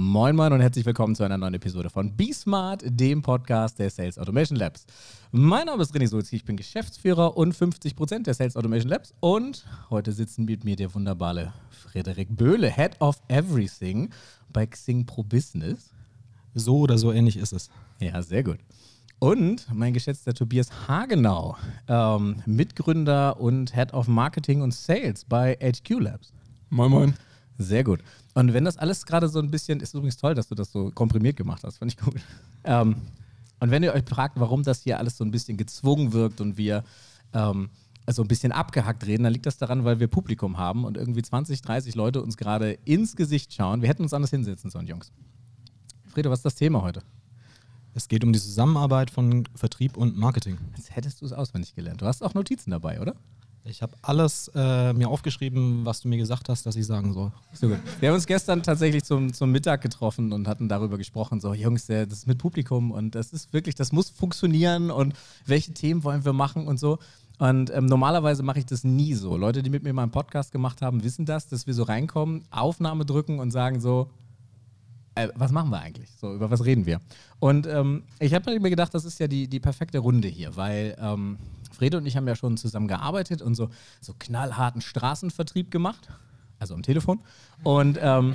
Moin Moin und herzlich willkommen zu einer neuen Episode von Be Smart, dem Podcast der Sales Automation Labs. Mein Name ist René Sulzki, ich bin Geschäftsführer und 50% der Sales Automation Labs und heute sitzen mit mir der wunderbare Frederik Böhle, Head of Everything bei Xing Pro Business. So oder so ähnlich ist es. Ja, sehr gut. Und mein geschätzter Tobias Hagenau, ähm, Mitgründer und Head of Marketing und Sales bei HQ Labs. Moin Moin. Sehr gut. Und wenn das alles gerade so ein bisschen, ist übrigens toll, dass du das so komprimiert gemacht hast, fand ich gut. Ähm, und wenn ihr euch fragt, warum das hier alles so ein bisschen gezwungen wirkt und wir ähm, also ein bisschen abgehackt reden, dann liegt das daran, weil wir Publikum haben und irgendwie 20, 30 Leute uns gerade ins Gesicht schauen. Wir hätten uns anders hinsetzen sollen, Jungs. Fredo, was ist das Thema heute? Es geht um die Zusammenarbeit von Vertrieb und Marketing. Als hättest du es auswendig gelernt. Du hast auch Notizen dabei, oder? Ich habe alles äh, mir aufgeschrieben, was du mir gesagt hast, dass ich sagen soll. So gut. Wir haben uns gestern tatsächlich zum, zum Mittag getroffen und hatten darüber gesprochen, so Jungs, das ist mit Publikum und das ist wirklich, das muss funktionieren und welche Themen wollen wir machen und so. Und ähm, normalerweise mache ich das nie so. Leute, die mit mir mal einen Podcast gemacht haben, wissen das, dass wir so reinkommen, Aufnahme drücken und sagen so, äh, was machen wir eigentlich? So, über was reden wir? Und ähm, ich habe mir gedacht, das ist ja die, die perfekte Runde hier, weil ähm, Frede und ich haben ja schon zusammen gearbeitet und so, so knallharten Straßenvertrieb gemacht, also am Telefon. Und ähm,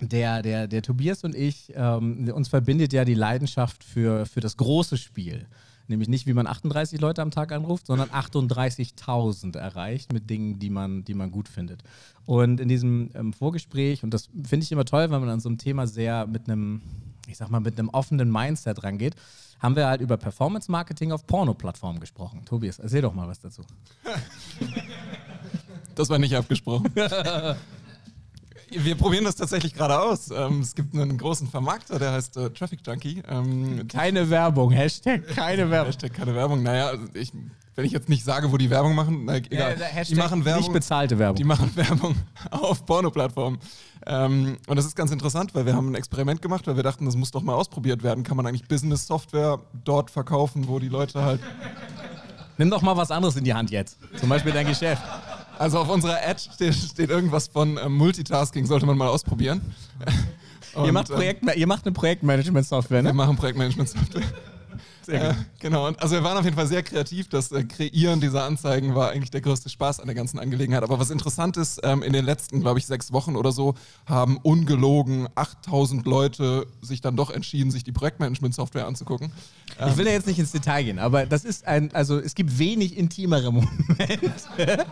der, der, der Tobias und ich, ähm, uns verbindet ja die Leidenschaft für, für das große Spiel. Nämlich nicht, wie man 38 Leute am Tag anruft, sondern 38.000 erreicht mit Dingen, die man, die man gut findet. Und in diesem ähm, Vorgespräch, und das finde ich immer toll, wenn man an so einem Thema sehr mit einem, ich sag mal, mit einem offenen Mindset rangeht, haben wir halt über Performance Marketing auf Porno-Plattformen gesprochen. Tobias, erzähl doch mal was dazu. Das war nicht abgesprochen. Wir probieren das tatsächlich gerade aus. Ähm, es gibt einen großen Vermarkter, der heißt äh, Traffic Junkie. Ähm, keine Werbung, Hashtag keine Werbung. Hashtag keine Werbung. Naja, also ich, wenn ich jetzt nicht sage, wo die Werbung machen, na, egal. Ja, die machen Werbung. Nicht bezahlte Werbung. Die machen Werbung auf Porno-Plattformen. Ähm, und das ist ganz interessant, weil wir haben ein Experiment gemacht, weil wir dachten, das muss doch mal ausprobiert werden. Kann man eigentlich Business-Software dort verkaufen, wo die Leute halt. Nimm doch mal was anderes in die Hand jetzt. Zum Beispiel dein Geschäft. Also auf unserer Ad steht, steht irgendwas von äh, Multitasking, sollte man mal ausprobieren. Und, ihr, macht Projekt, äh, ihr macht eine Projektmanagement-Software, ne? Wir machen Projektmanagement-Software. Äh, genau, also wir waren auf jeden Fall sehr kreativ. Das äh, Kreieren dieser Anzeigen war eigentlich der größte Spaß an der ganzen Angelegenheit. Aber was interessant ist, ähm, in den letzten, glaube ich, sechs Wochen oder so haben ungelogen 8000 Leute sich dann doch entschieden, sich die Projektmanagement-Software anzugucken. Ähm, ich will ja jetzt nicht ins Detail gehen, aber das ist ein, also es gibt wenig intimere Momente.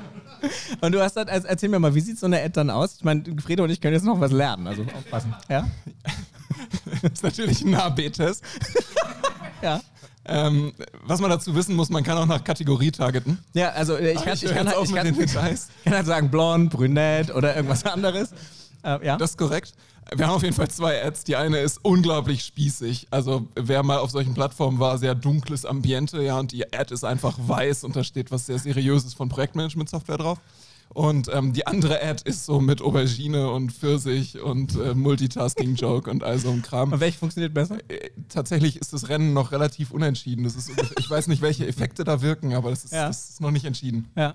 Und du hast dann, also erzähl mir mal, wie sieht so eine Ad dann aus? Ich meine, Fredo und ich können jetzt noch was lernen, also aufpassen. Ja? das ist natürlich ein A-B-Test. ja. Ähm, was man dazu wissen muss, man kann auch nach Kategorie targeten. Ja, also äh, ich, kann, ich, ich, kann, halt, ich, kann, ich kann halt sagen blond, brünett oder irgendwas anderes. Äh, ja. Das ist korrekt. Wir haben auf jeden Fall zwei Ads. Die eine ist unglaublich spießig. Also wer mal auf solchen Plattformen war, sehr dunkles Ambiente, ja, und die Ad ist einfach weiß und da steht was sehr Seriöses von Projektmanagement-Software drauf. Und ähm, die andere Ad ist so mit Aubergine und Pfirsich und äh, Multitasking-Joke und all so ein Kram. Und welche funktioniert besser? Äh, tatsächlich ist das Rennen noch relativ unentschieden. Das ist, ich weiß nicht, welche Effekte da wirken, aber das ist, ja. das ist noch nicht entschieden. Ja.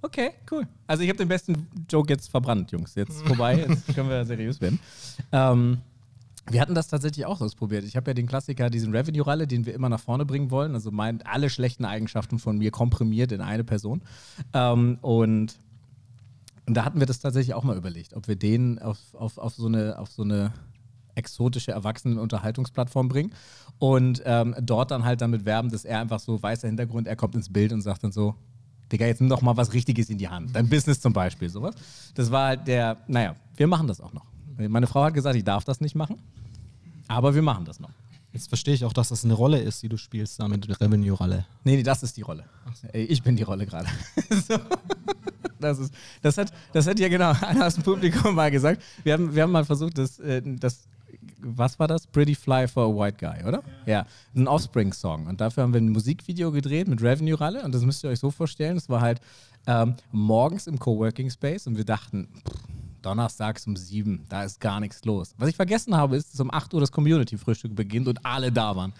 Okay, cool. Also ich habe den besten Joke jetzt verbrannt, Jungs. Jetzt vorbei, jetzt können wir seriös werden. Ähm, wir hatten das tatsächlich auch ausprobiert. Ich habe ja den Klassiker, diesen Revenue-Ralle, den wir immer nach vorne bringen wollen. Also mein, alle schlechten Eigenschaften von mir komprimiert in eine Person. Ähm, und, und, da hatten wir das tatsächlich auch mal überlegt, ob wir den auf, auf, auf, so, eine, auf so eine exotische Erwachsenen-Unterhaltungsplattform bringen und ähm, dort dann halt damit werben, dass er einfach so weißer Hintergrund, er kommt ins Bild und sagt dann so, Digga, jetzt nimm doch mal was Richtiges in die Hand. Dein Business zum Beispiel, sowas. Das war halt der, naja, wir machen das auch noch. Meine Frau hat gesagt, ich darf das nicht machen, aber wir machen das noch. Jetzt verstehe ich auch, dass das eine Rolle ist, die du spielst, damit Revenue-Rolle. Nee, nee, das ist die Rolle. So. Ich bin die Rolle gerade. so. das, ist, das, hat, das hat ja genau einer aus dem Publikum mal gesagt. Wir haben, wir haben mal versucht, das, äh, das was war das? Pretty Fly for a White Guy, oder? Ja, ja. ein Offspring-Song. Und dafür haben wir ein Musikvideo gedreht mit Revenue-Ralle. Und das müsst ihr euch so vorstellen: Es war halt ähm, morgens im Coworking Space und wir dachten, pff, donnerstags um sieben, da ist gar nichts los. Was ich vergessen habe, ist, dass um 8 Uhr das Community-Frühstück beginnt und alle da waren.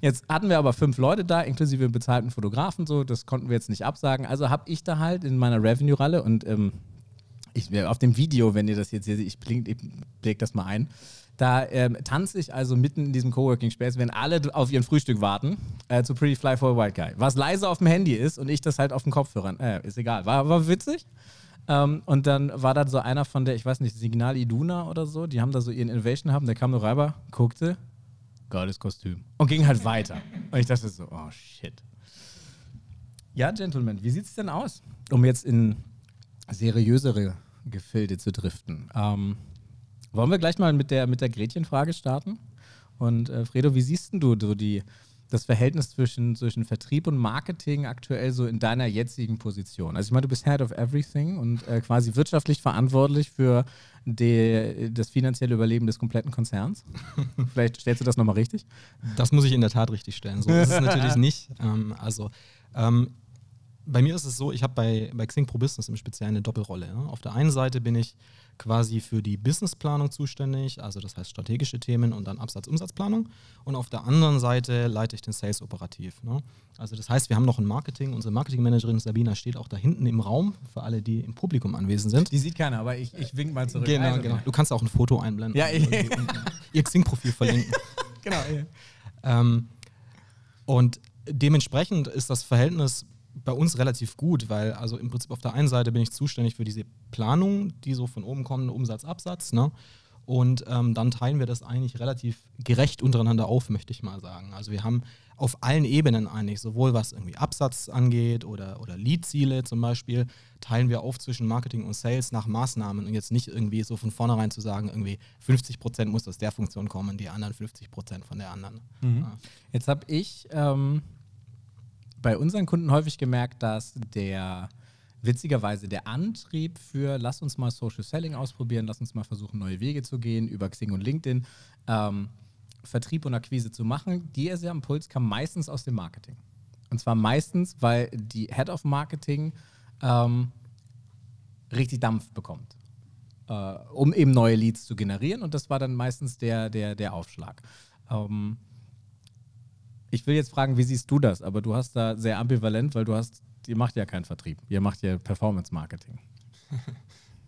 Jetzt hatten wir aber fünf Leute da, inklusive bezahlten Fotografen, so, das konnten wir jetzt nicht absagen. Also habe ich da halt in meiner Revenue-Ralle und ähm, ich, auf dem Video, wenn ihr das jetzt seht, ich leg das mal ein. Da ähm, tanze ich also mitten in diesem Coworking Space, wenn alle auf ihren Frühstück warten, äh, zu Pretty Fly for a White Guy. Was leise auf dem Handy ist und ich das halt auf dem Kopfhörern. Äh, ist egal. War, war witzig. Ähm, und dann war da so einer von der, ich weiß nicht, Signal Iduna oder so, die haben da so ihren Innovation haben, der kam nur rüber, guckte, geiles Kostüm. Und ging halt weiter. Und ich dachte so, oh shit. Ja, Gentlemen, wie sieht es denn aus, um jetzt in seriösere Gefilde zu driften? Ähm, wollen wir gleich mal mit der, mit der Gretchenfrage starten? Und äh, Fredo, wie siehst du so die, das Verhältnis zwischen, zwischen Vertrieb und Marketing aktuell so in deiner jetzigen Position? Also ich meine, du bist Head of Everything und äh, quasi wirtschaftlich verantwortlich für die, das finanzielle Überleben des kompletten Konzerns. Vielleicht stellst du das nochmal richtig? Das muss ich in der Tat richtig stellen. So ist es natürlich nicht. Ähm, also ähm, bei mir ist es so, ich habe bei, bei Xing Pro Business im Speziellen eine Doppelrolle. Ne? Auf der einen Seite bin ich quasi für die Businessplanung zuständig, also das heißt strategische Themen und dann Absatz-Umsatzplanung. Und auf der anderen Seite leite ich den Sales operativ. Ne? Also das heißt, wir haben noch ein Marketing. Unsere Marketingmanagerin Sabina steht auch da hinten im Raum, für alle, die im Publikum anwesend sind. Die sieht keiner, aber ich, ich wink mal zurück. Genau, also, genau. Du kannst auch ein Foto einblenden ja, und ihr Xing-Profil verlinken. genau. Ja. Ähm, und dementsprechend ist das Verhältnis bei uns relativ gut, weil also im Prinzip auf der einen Seite bin ich zuständig für diese Planung, die so von oben kommen, Umsatz, Absatz, ne? Und ähm, dann teilen wir das eigentlich relativ gerecht untereinander auf, möchte ich mal sagen. Also wir haben auf allen Ebenen eigentlich, sowohl was irgendwie Absatz angeht oder, oder Lead-Ziele zum Beispiel, teilen wir auf zwischen Marketing und Sales nach Maßnahmen und jetzt nicht irgendwie so von vornherein zu sagen, irgendwie 50 Prozent muss aus der Funktion kommen, die anderen 50 Prozent von der anderen. Mhm. Ja. Jetzt habe ich ähm, bei unseren Kunden häufig gemerkt, dass der witzigerweise der Antrieb für lass uns mal Social Selling ausprobieren, lass uns mal versuchen, neue Wege zu gehen über Xing und LinkedIn, ähm, Vertrieb und Akquise zu machen, die er sehr am Puls kam meistens aus dem Marketing. Und zwar meistens, weil die Head of Marketing ähm, richtig Dampf bekommt, äh, um eben neue Leads zu generieren. Und das war dann meistens der, der, der Aufschlag. Ähm, ich will jetzt fragen, wie siehst du das? Aber du hast da sehr ambivalent, weil du hast, ihr macht ja keinen Vertrieb, ihr macht ja Performance Marketing.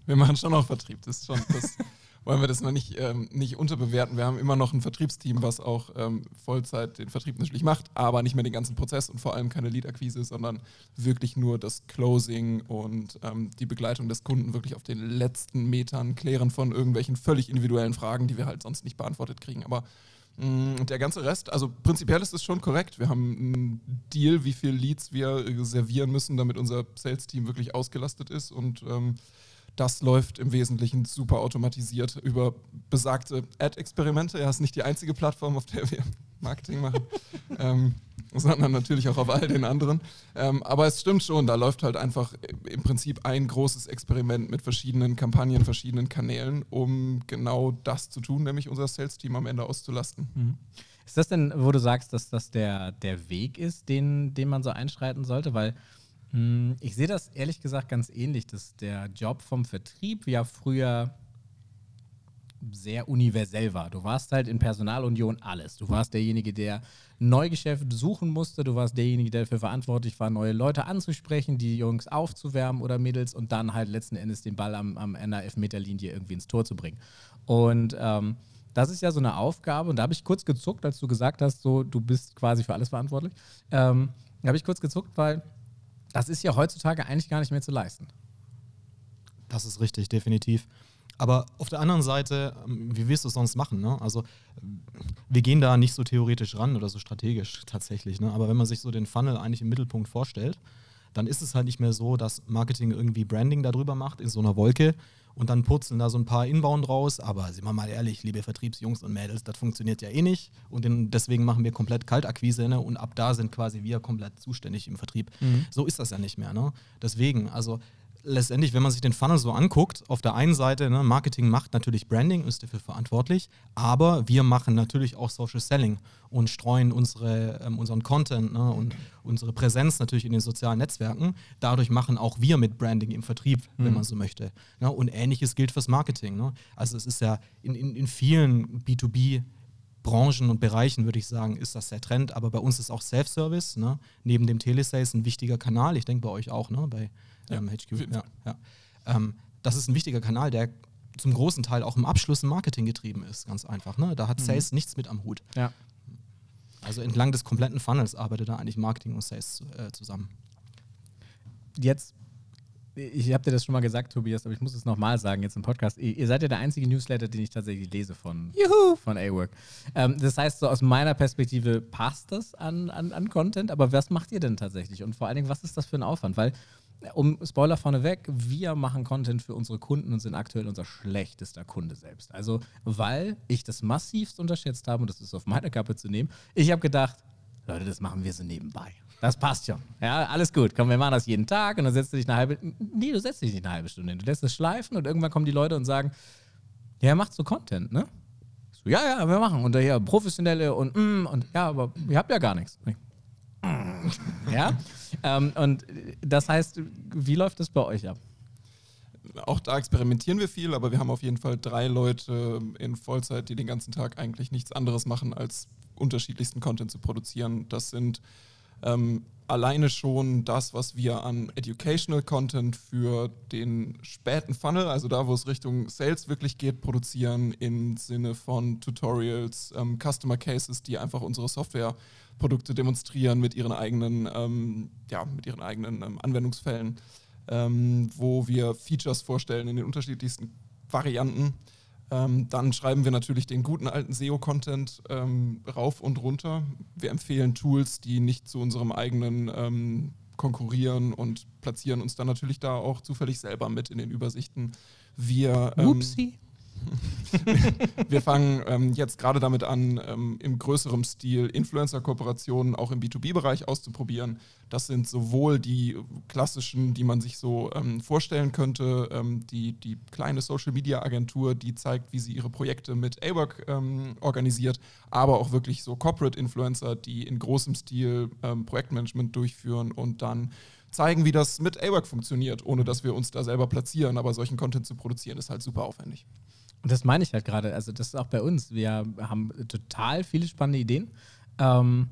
Wir machen schon auch Vertrieb, das ist schon, das wollen wir das mal nicht, ähm, nicht unterbewerten. Wir haben immer noch ein Vertriebsteam, was auch ähm, Vollzeit den Vertrieb natürlich macht, aber nicht mehr den ganzen Prozess und vor allem keine Lead-Akquise, sondern wirklich nur das Closing und ähm, die Begleitung des Kunden wirklich auf den letzten Metern klären von irgendwelchen völlig individuellen Fragen, die wir halt sonst nicht beantwortet kriegen. Aber der ganze Rest, also prinzipiell ist es schon korrekt. Wir haben einen Deal, wie viele Leads wir servieren müssen, damit unser Sales-Team wirklich ausgelastet ist. Und ähm, das läuft im Wesentlichen super automatisiert über besagte Ad-Experimente. Ja, ist nicht die einzige Plattform, auf der wir Marketing machen. ähm, sondern natürlich auch auf all den anderen. Ähm, aber es stimmt schon, da läuft halt einfach im Prinzip ein großes Experiment mit verschiedenen Kampagnen, verschiedenen Kanälen, um genau das zu tun, nämlich unser Sales-Team am Ende auszulasten. Mhm. Ist das denn, wo du sagst, dass das der, der Weg ist, den, den man so einschreiten sollte? Weil mh, hm, ich sehe das ehrlich gesagt ganz ähnlich, dass der Job vom Vertrieb ja früher sehr universell war. Du warst halt in Personalunion alles. Du warst derjenige, der Neugeschäft suchen musste. Du warst derjenige, der dafür verantwortlich war, neue Leute anzusprechen, die Jungs aufzuwärmen oder Mädels und dann halt letzten Endes den Ball am, am Ende Elfmeterlinie irgendwie ins Tor zu bringen. Und ähm, das ist ja so eine Aufgabe. Und da habe ich kurz gezuckt, als du gesagt hast, so du bist quasi für alles verantwortlich. Ähm, da habe ich kurz gezuckt, weil das ist ja heutzutage eigentlich gar nicht mehr zu leisten. Das ist richtig, definitiv. Aber auf der anderen Seite, ähm, wie willst du es sonst machen? Ne? Also wir gehen da nicht so theoretisch ran oder so strategisch tatsächlich. Ne? Aber wenn man sich so den Funnel eigentlich im Mittelpunkt vorstellt, dann ist es halt nicht mehr so, dass Marketing irgendwie Branding darüber macht in so einer Wolke und dann purzeln da so ein paar Inbound raus. Aber sind wir mal ehrlich, liebe Vertriebsjungs und Mädels, das funktioniert ja eh nicht. Und deswegen machen wir komplett Kaltakquise ne? und ab da sind quasi wir komplett zuständig im Vertrieb. Mhm. So ist das ja nicht mehr. Ne? Deswegen, also letztendlich, wenn man sich den Funnel so anguckt, auf der einen Seite, ne, Marketing macht natürlich Branding, ist dafür verantwortlich, aber wir machen natürlich auch Social Selling und streuen unsere, ähm, unseren Content ne, und unsere Präsenz natürlich in den sozialen Netzwerken. Dadurch machen auch wir mit Branding im Vertrieb, mhm. wenn man so möchte. Ne, und ähnliches gilt fürs Marketing. Ne? Also es ist ja in, in, in vielen B2B- Branchen und Bereichen, würde ich sagen, ist das der Trend. Aber bei uns ist auch Self-Service, ne? neben dem Telesales ein wichtiger Kanal. Ich denke bei euch auch, ne? bei ähm, HQ. Ja, ja. Ähm, das ist ein wichtiger Kanal, der zum großen Teil auch im Abschluss im Marketing getrieben ist, ganz einfach. Ne? Da hat Sales nichts mit am Hut. Ja. Also entlang des kompletten Funnels arbeitet da eigentlich Marketing und Sales äh, zusammen. Jetzt, ich habe dir das schon mal gesagt, Tobias, aber ich muss es nochmal sagen jetzt im Podcast. Ihr, ihr seid ja der einzige Newsletter, den ich tatsächlich lese von, von A-Work. Ähm, das heißt, so aus meiner Perspektive passt das an, an, an Content, aber was macht ihr denn tatsächlich? Und vor allen Dingen, was ist das für ein Aufwand? Weil um Spoiler vorneweg, wir machen Content für unsere Kunden und sind aktuell unser schlechtester Kunde selbst. Also, weil ich das massivst unterschätzt habe, und das ist auf meine Kappe zu nehmen, ich habe gedacht, Leute, das machen wir so nebenbei. Das passt schon. Ja, alles gut. Komm, wir machen das jeden Tag und dann setzt du dich eine halbe. Nee, du setzt dich nicht eine halbe Stunde hin. Du lässt es schleifen und irgendwann kommen die Leute und sagen, ja, macht so Content, ne? So, ja, ja, wir machen. Und daher professionelle und mm, und ja, aber ihr habt ja gar nichts. Ich. Ja? ähm, und das heißt, wie läuft das bei euch ab? Auch da experimentieren wir viel, aber wir haben auf jeden Fall drei Leute in Vollzeit, die den ganzen Tag eigentlich nichts anderes machen, als unterschiedlichsten Content zu produzieren. Das sind ähm, alleine schon das, was wir an Educational Content für den späten Funnel, also da, wo es Richtung Sales wirklich geht, produzieren im Sinne von Tutorials, ähm, Customer Cases, die einfach unsere Softwareprodukte demonstrieren mit ihren eigenen, ähm, ja, mit ihren eigenen ähm, Anwendungsfällen, ähm, wo wir Features vorstellen in den unterschiedlichsten Varianten. Ähm, dann schreiben wir natürlich den guten alten SEO-Content ähm, rauf und runter. Wir empfehlen Tools, die nicht zu unserem eigenen konkurrieren und platzieren uns dann natürlich da auch zufällig selber mit in den Übersichten. Wir, ähm, Upsi. wir fangen ähm, jetzt gerade damit an, ähm, im größeren Stil Influencer-Kooperationen auch im B2B-Bereich auszuprobieren. Das sind sowohl die klassischen, die man sich so ähm, vorstellen könnte, ähm, die, die kleine Social-Media-Agentur, die zeigt, wie sie ihre Projekte mit A-Work ähm, organisiert, aber auch wirklich so Corporate-Influencer, die in großem Stil ähm, Projektmanagement durchführen und dann zeigen, wie das mit A-Work funktioniert, ohne dass wir uns da selber platzieren. Aber solchen Content zu produzieren, ist halt super aufwendig. Und das meine ich halt gerade. Also, das ist auch bei uns. Wir haben total viele spannende Ideen. Ähm,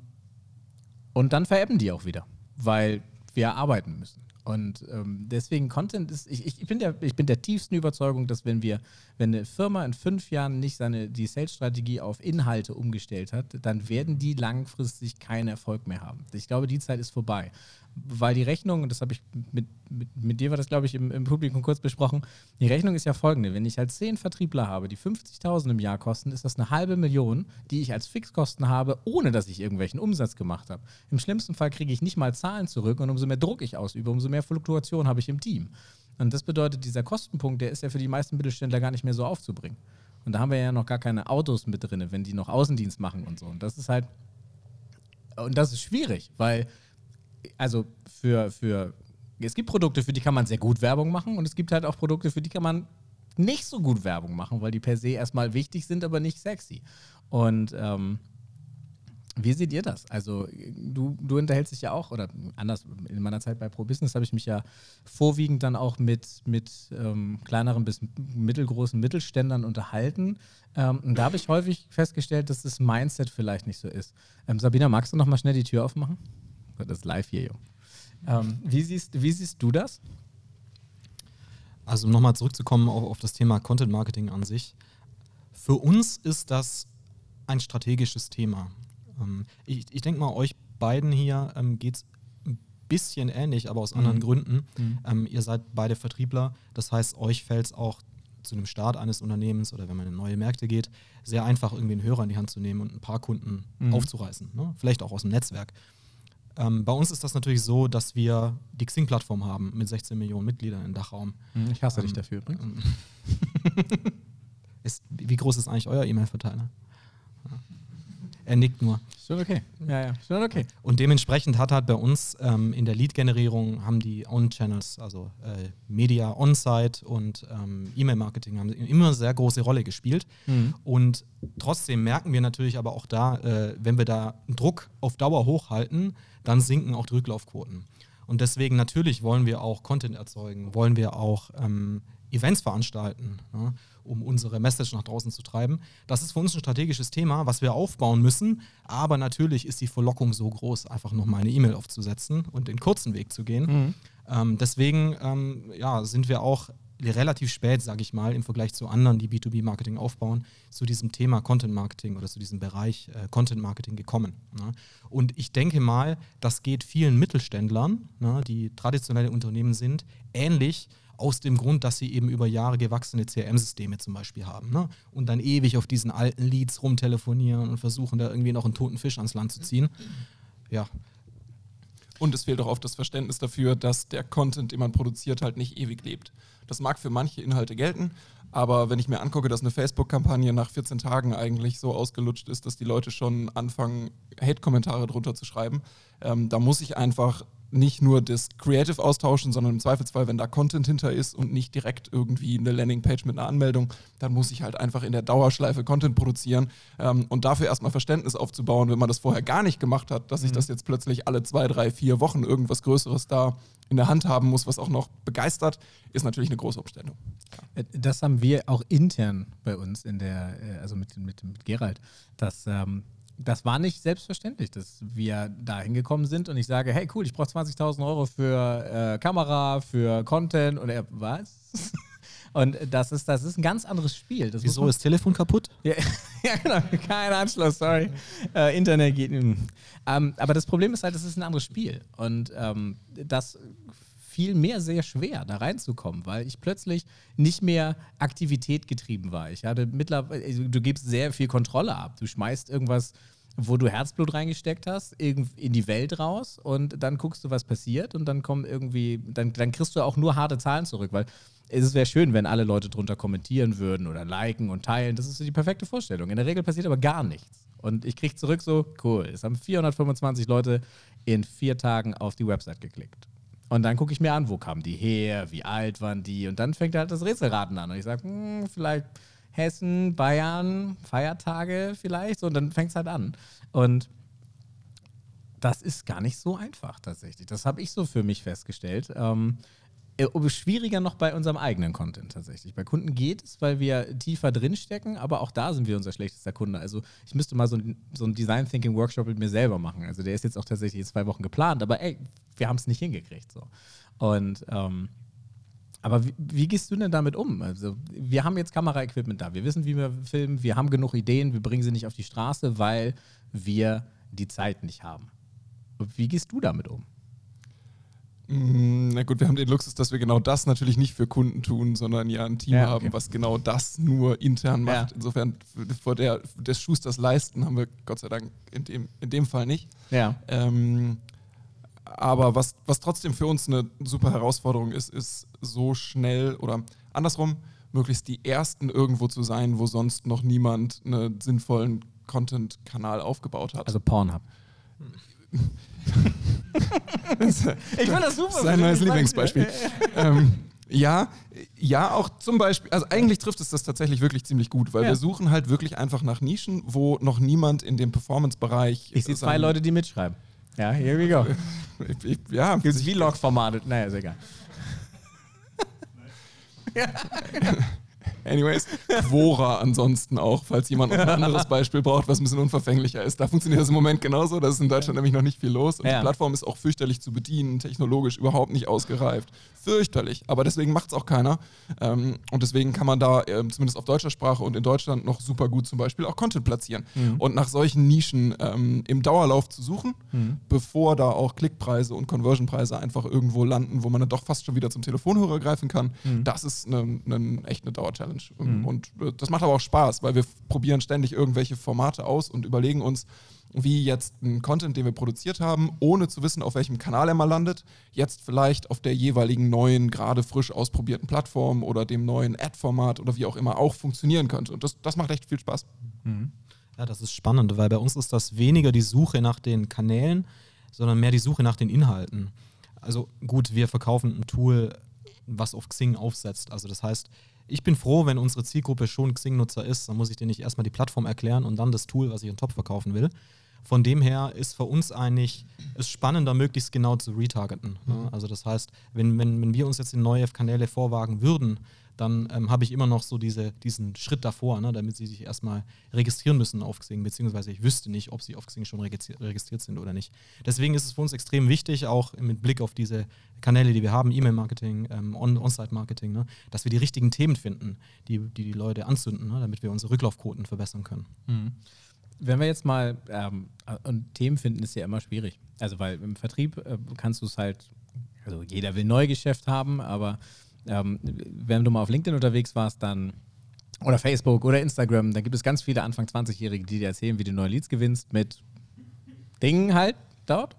und dann verebben die auch wieder, weil wir arbeiten müssen. Und ähm, deswegen Content ist, ich, ich, bin der, ich bin der tiefsten Überzeugung, dass wenn wir, wenn eine Firma in fünf Jahren nicht seine, die Sales-Strategie auf Inhalte umgestellt hat, dann werden die langfristig keinen Erfolg mehr haben. Ich glaube, die Zeit ist vorbei weil die Rechnung, und das habe ich mit, mit, mit dir war das, glaube ich, im, im, Publikum kurz besprochen, die Rechnung ist ja folgende. Wenn ich halt zehn Vertriebler habe, die 50.000 im Jahr kosten, ist das eine halbe Million, die ich als Fixkosten habe, ohne dass ich irgendwelchen Umsatz gemacht habe. Im schlimmsten Fall kriege ich nicht mal Zahlen zurück und umso mehr Druck ich ausübe, umso mehr Fluktuation habe ich im Team. Und das bedeutet, dieser Kostenpunkt, der ist ja für die meisten Mittelständler gar nicht mehr so aufzubringen. Und da haben wir ja noch gar keine Autos mit drin, wenn die noch Außendienst machen und so. Und das ist halt, und das ist schwierig, weil also für, für, es gibt Produkte, für die kann man sehr gut Werbung machen und es gibt halt auch Produkte, für die kann man nicht so gut Werbung machen, weil die per se erstmal wichtig sind, aber nicht sexy. Und ähm, wie seht ihr das? Also, du, du unterhältst dich ja auch, oder anders, in meiner Zeit bei Pro Business habe ich mich ja vorwiegend dann auch mit, mit ähm, kleineren bis mittelgroßen Mittelständlern unterhalten. Ähm, und da habe ich häufig festgestellt, dass das Mindset vielleicht nicht so ist. Ähm, Sabina, magst du noch mal schnell die Tür aufmachen? Das ist live hier, Jung. Ähm, wie, siehst, wie siehst du das? Also, um nochmal zurückzukommen auf, auf das Thema Content Marketing an sich. Für uns ist das ein strategisches Thema. Ähm, ich ich denke mal, euch beiden hier ähm, geht es ein bisschen ähnlich, aber aus mhm. anderen Gründen. Mhm. Ähm, ihr seid beide Vertriebler, das heißt, euch fällt es auch zu einem Start eines Unternehmens oder wenn man in neue Märkte geht, sehr einfach irgendwie einen Hörer in die Hand zu nehmen und ein paar Kunden mhm. aufzureißen. Ne? Vielleicht auch aus dem Netzwerk. Ähm, bei uns ist das natürlich so, dass wir die Xing-Plattform haben mit 16 Millionen Mitgliedern im Dachraum. Hm, ich hasse ähm, dich dafür übrigens. ist, wie groß ist eigentlich euer E-Mail-Verteiler? Er nickt nur. Schon okay. Ja, ja, schon okay. Und dementsprechend hat halt bei uns ähm, in der Lead-Generierung haben die On-Channels, also äh, Media On-Site und ähm, E-Mail-Marketing haben immer eine sehr große Rolle gespielt. Mhm. Und trotzdem merken wir natürlich aber auch da, äh, wenn wir da Druck auf Dauer hochhalten, dann sinken auch die Rücklaufquoten. Und deswegen natürlich wollen wir auch Content erzeugen, wollen wir auch ähm, Events veranstalten. Ja? um unsere Message nach draußen zu treiben. Das ist für uns ein strategisches Thema, was wir aufbauen müssen. Aber natürlich ist die Verlockung so groß, einfach nochmal eine E-Mail aufzusetzen und den kurzen Weg zu gehen. Mhm. Ähm, deswegen ähm, ja, sind wir auch relativ spät, sage ich mal, im Vergleich zu anderen, die B2B-Marketing aufbauen, zu diesem Thema Content-Marketing oder zu diesem Bereich äh, Content-Marketing gekommen. Ne? Und ich denke mal, das geht vielen Mittelständlern, ne, die traditionelle Unternehmen sind, ähnlich aus dem Grund, dass sie eben über Jahre gewachsene CRM-Systeme zum Beispiel haben. Ne? Und dann ewig auf diesen alten Leads rumtelefonieren und versuchen da irgendwie noch einen toten Fisch ans Land zu ziehen. Ja. Und es fehlt auch oft das Verständnis dafür, dass der Content, den man produziert, halt nicht ewig lebt. Das mag für manche Inhalte gelten, aber wenn ich mir angucke, dass eine Facebook-Kampagne nach 14 Tagen eigentlich so ausgelutscht ist, dass die Leute schon anfangen, Hate-Kommentare drunter zu schreiben, ähm, da muss ich einfach nicht nur das Creative austauschen, sondern im Zweifelsfall, wenn da Content hinter ist und nicht direkt irgendwie eine Landingpage mit einer Anmeldung, dann muss ich halt einfach in der Dauerschleife Content produzieren ähm, und dafür erstmal Verständnis aufzubauen, wenn man das vorher gar nicht gemacht hat, dass ich mhm. das jetzt plötzlich alle zwei, drei, vier Wochen irgendwas Größeres da in der Hand haben muss, was auch noch begeistert, ist natürlich eine große Umstellung. Ja. Äh, das haben wir auch intern bei uns in der, äh, also mit, mit, mit Gerald, dass ähm, das war nicht selbstverständlich, dass wir da hingekommen sind und ich sage, hey cool, ich brauche 20.000 Euro für äh, Kamera, für Content und er, was? Und das ist, das ist ein ganz anderes Spiel. Das Wieso ist Telefon kaputt? Ja, ja, genau, kein Anschluss, sorry. Äh, Internet geht. Ähm, aber das Problem ist halt, es ist ein anderes Spiel. Und ähm, das viel mehr sehr schwer, da reinzukommen, weil ich plötzlich nicht mehr Aktivität getrieben war. Ich hatte mittlerweile, also du gibst sehr viel Kontrolle ab. Du schmeißt irgendwas, wo du Herzblut reingesteckt hast, in die Welt raus und dann guckst du, was passiert und dann kommen irgendwie, dann, dann kriegst du auch nur harte Zahlen zurück, weil es wäre schön, wenn alle Leute drunter kommentieren würden oder liken und teilen. Das ist die perfekte Vorstellung. In der Regel passiert aber gar nichts. Und ich kriege zurück so, cool, es haben 425 Leute in vier Tagen auf die Website geklickt. Und dann gucke ich mir an, wo kamen die her, wie alt waren die. Und dann fängt halt das Rätselraten an. Und ich sage, hm, vielleicht Hessen, Bayern, Feiertage vielleicht. Und dann fängt es halt an. Und das ist gar nicht so einfach tatsächlich. Das habe ich so für mich festgestellt. Ähm, äh, schwieriger noch bei unserem eigenen Content tatsächlich. Bei Kunden geht es, weil wir tiefer drinstecken, aber auch da sind wir unser schlechtester Kunde. Also ich müsste mal so, ein, so einen Design Thinking Workshop mit mir selber machen. Also der ist jetzt auch tatsächlich in zwei Wochen geplant, aber ey, wir haben es nicht hingekriegt. So. Und ähm, aber wie, wie, gehst du denn damit um? Also, wir haben jetzt Kameraequipment da, wir wissen, wie wir filmen, wir haben genug Ideen, wir bringen sie nicht auf die Straße, weil wir die Zeit nicht haben. Wie gehst du damit um? Mm, na gut, wir haben den Luxus, dass wir genau das natürlich nicht für Kunden tun, sondern ja ein Team ja, okay. haben, was genau das nur intern macht. Ja. Insofern vor der, des Schusters leisten haben wir Gott sei Dank in dem, in dem Fall nicht. Ja. Ähm, aber was, was trotzdem für uns eine super Herausforderung ist, ist so schnell oder andersrum, möglichst die Ersten irgendwo zu sein, wo sonst noch niemand einen sinnvollen Content-Kanal aufgebaut hat. Also Pornhub. ich fand das super. Sein neues Lieblingsbeispiel. ähm, ja, ja, auch zum Beispiel, also eigentlich trifft es das tatsächlich wirklich ziemlich gut, weil ja. wir suchen halt wirklich einfach nach Nischen, wo noch niemand in dem Performance-Bereich. Ich sehe zwei Leute, die mitschreiben. Ja, here we go. Ich, ich, ja, gibt es Vlog-Formatet. Naja, ist egal. ja. Anyways, Quora ansonsten auch, falls jemand ein anderes Beispiel braucht, was ein bisschen unverfänglicher ist. Da funktioniert das im Moment genauso. Da ist in Deutschland nämlich noch nicht viel los. Und ja. die Plattform ist auch fürchterlich zu bedienen, technologisch überhaupt nicht ausgereift. Fürchterlich. Aber deswegen macht es auch keiner. Ähm, und deswegen kann man da ähm, zumindest auf deutscher Sprache und in Deutschland noch super gut zum Beispiel auch Content platzieren. Mhm. Und nach solchen Nischen ähm, im Dauerlauf zu suchen, mhm. bevor da auch Klickpreise und Conversionpreise einfach irgendwo landen, wo man dann doch fast schon wieder zum Telefonhörer greifen kann, mhm. das ist ne, ne, echt eine Dauerchallenge. Challenge. Mhm. Und äh, das macht aber auch Spaß, weil wir probieren ständig irgendwelche Formate aus und überlegen uns, wie jetzt ein Content, den wir produziert haben, ohne zu wissen, auf welchem Kanal er mal landet, jetzt vielleicht auf der jeweiligen neuen, gerade frisch ausprobierten Plattform oder dem neuen Ad-Format oder wie auch immer auch funktionieren könnte. Und das, das macht echt viel Spaß. Mhm. Ja, das ist spannend, weil bei uns ist das weniger die Suche nach den Kanälen, sondern mehr die Suche nach den Inhalten. Also gut, wir verkaufen ein Tool, was auf Xing aufsetzt. Also das heißt, ich bin froh, wenn unsere Zielgruppe schon Xing-Nutzer ist, dann muss ich dir nicht erstmal die Plattform erklären und dann das Tool, was ich in Top verkaufen will. Von dem her ist für uns eigentlich es spannender, möglichst genau zu retargeten. Ne? Also das heißt, wenn, wenn, wenn wir uns jetzt in neue Kanäle vorwagen würden, dann ähm, habe ich immer noch so diese, diesen Schritt davor, ne, damit sie sich erstmal registrieren müssen auf Xing, beziehungsweise ich wüsste nicht, ob sie auf Xing schon registriert, sind oder nicht. Deswegen ist es für uns extrem wichtig, auch mit Blick auf diese Kanäle, die wir haben, E-Mail-Marketing, ähm, On-Site-Marketing, ne, dass wir die richtigen Themen finden, die die, die Leute anzünden, ne, damit wir unsere Rücklaufquoten verbessern können. Mhm. Wenn wir jetzt mal, ähm, und Themen finden ist ja immer schwierig. Also, weil im Vertrieb äh, kannst du es halt, also jeder will Neugeschäft haben, aber ähm, wenn du mal auf LinkedIn unterwegs warst, dann oder Facebook oder Instagram, dann gibt es ganz viele Anfang 20-Jährige, die dir erzählen, wie du neue Leads gewinnst mit Dingen halt dort.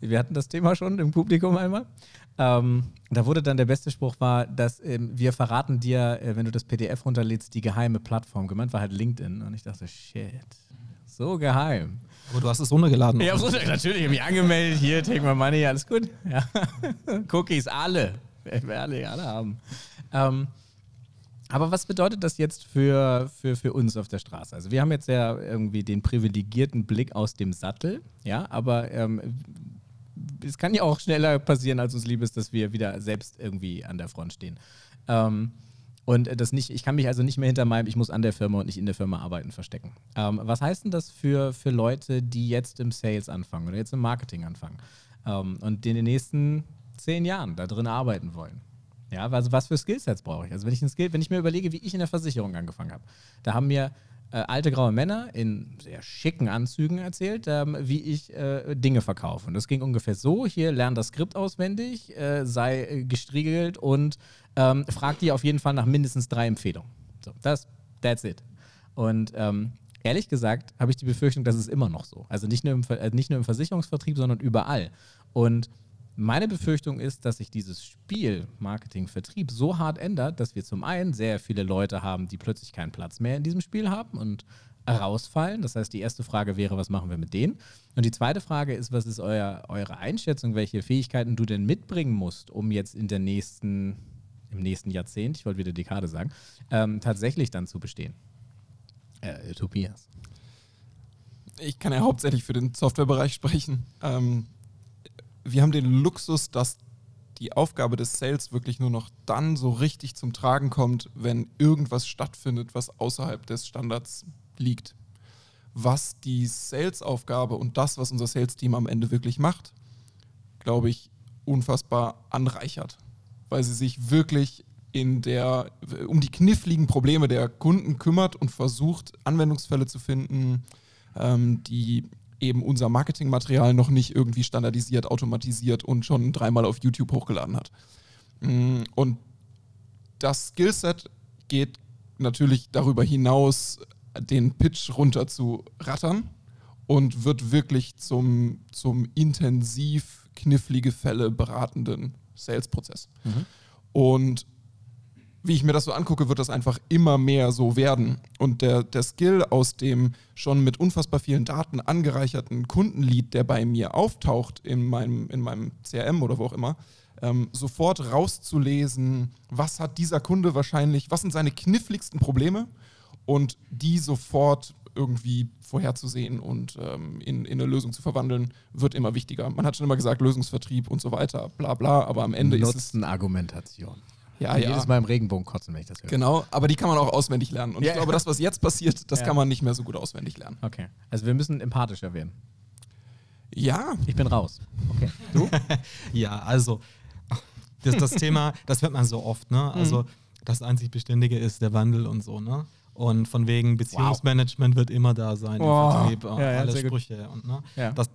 Wir hatten das Thema schon im Publikum einmal. Ähm, da wurde dann der beste Spruch war, dass ähm, wir verraten dir, äh, wenn du das PDF runterlädst, die geheime Plattform. Gemeint war halt LinkedIn. Und ich dachte, shit, so geheim. Aber du hast es runtergeladen. Ja, natürlich, ich habe mich angemeldet. Hier, take my money, alles gut. Ja. Cookies, alle. Alle, alle haben. Ähm, aber was bedeutet das jetzt für, für, für uns auf der Straße? Also wir haben jetzt ja irgendwie den privilegierten Blick aus dem Sattel, ja, aber ähm, es kann ja auch schneller passieren, als uns lieb ist, dass wir wieder selbst irgendwie an der Front stehen. Ähm, und das nicht, ich kann mich also nicht mehr hinter meinem, ich muss an der Firma und nicht in der Firma arbeiten, verstecken. Ähm, was heißt denn das für, für Leute, die jetzt im Sales anfangen oder jetzt im Marketing anfangen ähm, und in den nächsten zehn Jahren da drin arbeiten wollen? Ja, also was für Skillsets brauche ich? Also wenn ich, ein Skill, wenn ich mir überlege, wie ich in der Versicherung angefangen habe, da haben mir äh, alte graue Männer in sehr schicken Anzügen erzählt, ähm, wie ich äh, Dinge verkaufe. Und das ging ungefähr so: hier lern das Skript auswendig, äh, sei äh, gestriegelt und ähm, fragt die auf jeden Fall nach mindestens drei Empfehlungen. So, das, that's it. Und ähm, ehrlich gesagt habe ich die Befürchtung, dass es immer noch so. Also nicht nur, im, äh, nicht nur im Versicherungsvertrieb, sondern überall. Und meine Befürchtung ist, dass sich dieses Spiel Marketing, Vertrieb so hart ändert, dass wir zum einen sehr viele Leute haben, die plötzlich keinen Platz mehr in diesem Spiel haben und rausfallen. Das heißt, die erste Frage wäre, was machen wir mit denen? Und die zweite Frage ist, was ist euer, eure Einschätzung, welche Fähigkeiten du denn mitbringen musst, um jetzt in der nächsten im nächsten Jahrzehnt, ich wollte wieder Dekade sagen, ähm, tatsächlich dann zu bestehen. Äh, Tobias. Ich kann ja hauptsächlich für den Softwarebereich sprechen. Ähm, wir haben den Luxus, dass die Aufgabe des Sales wirklich nur noch dann so richtig zum Tragen kommt, wenn irgendwas stattfindet, was außerhalb des Standards liegt. Was die Sales-Aufgabe und das, was unser Sales-Team am Ende wirklich macht, glaube ich, unfassbar anreichert weil sie sich wirklich in der, um die kniffligen Probleme der Kunden kümmert und versucht, Anwendungsfälle zu finden, ähm, die eben unser Marketingmaterial noch nicht irgendwie standardisiert, automatisiert und schon dreimal auf YouTube hochgeladen hat. Mm, und das Skillset geht natürlich darüber hinaus, den Pitch runter zu rattern und wird wirklich zum, zum intensiv knifflige Fälle beratenden Sales-Prozess. Mhm. Und wie ich mir das so angucke, wird das einfach immer mehr so werden. Und der, der Skill aus dem schon mit unfassbar vielen Daten angereicherten Kundenlied, der bei mir auftaucht in meinem, in meinem CRM oder wo auch immer, ähm, sofort rauszulesen, was hat dieser Kunde wahrscheinlich, was sind seine kniffligsten Probleme und die sofort irgendwie vorherzusehen und ähm, in, in, eine Lösung zu verwandeln, wird immer wichtiger. Man hat schon immer gesagt, Lösungsvertrieb und so weiter, bla bla, aber am Ende ist es... Argumentation. Ja, ja. Jedes Mal im Regenbogen kotzen, wenn ich das höre. Genau, aber die kann man auch auswendig lernen. Und ja, ich glaube, das, was jetzt passiert, das ja. kann man nicht mehr so gut auswendig lernen. Okay. Also wir müssen empathischer werden. Ja. Ich bin raus. Okay. Du? ja, also das, das Thema, das hört man so oft, ne? Also mhm. das einzig Beständige ist der Wandel und so, ne? Und von wegen Beziehungsmanagement wow. wird immer da sein wow. im Vertrieb, ja, ja, alle Sprüche. Und, ne? ja. das,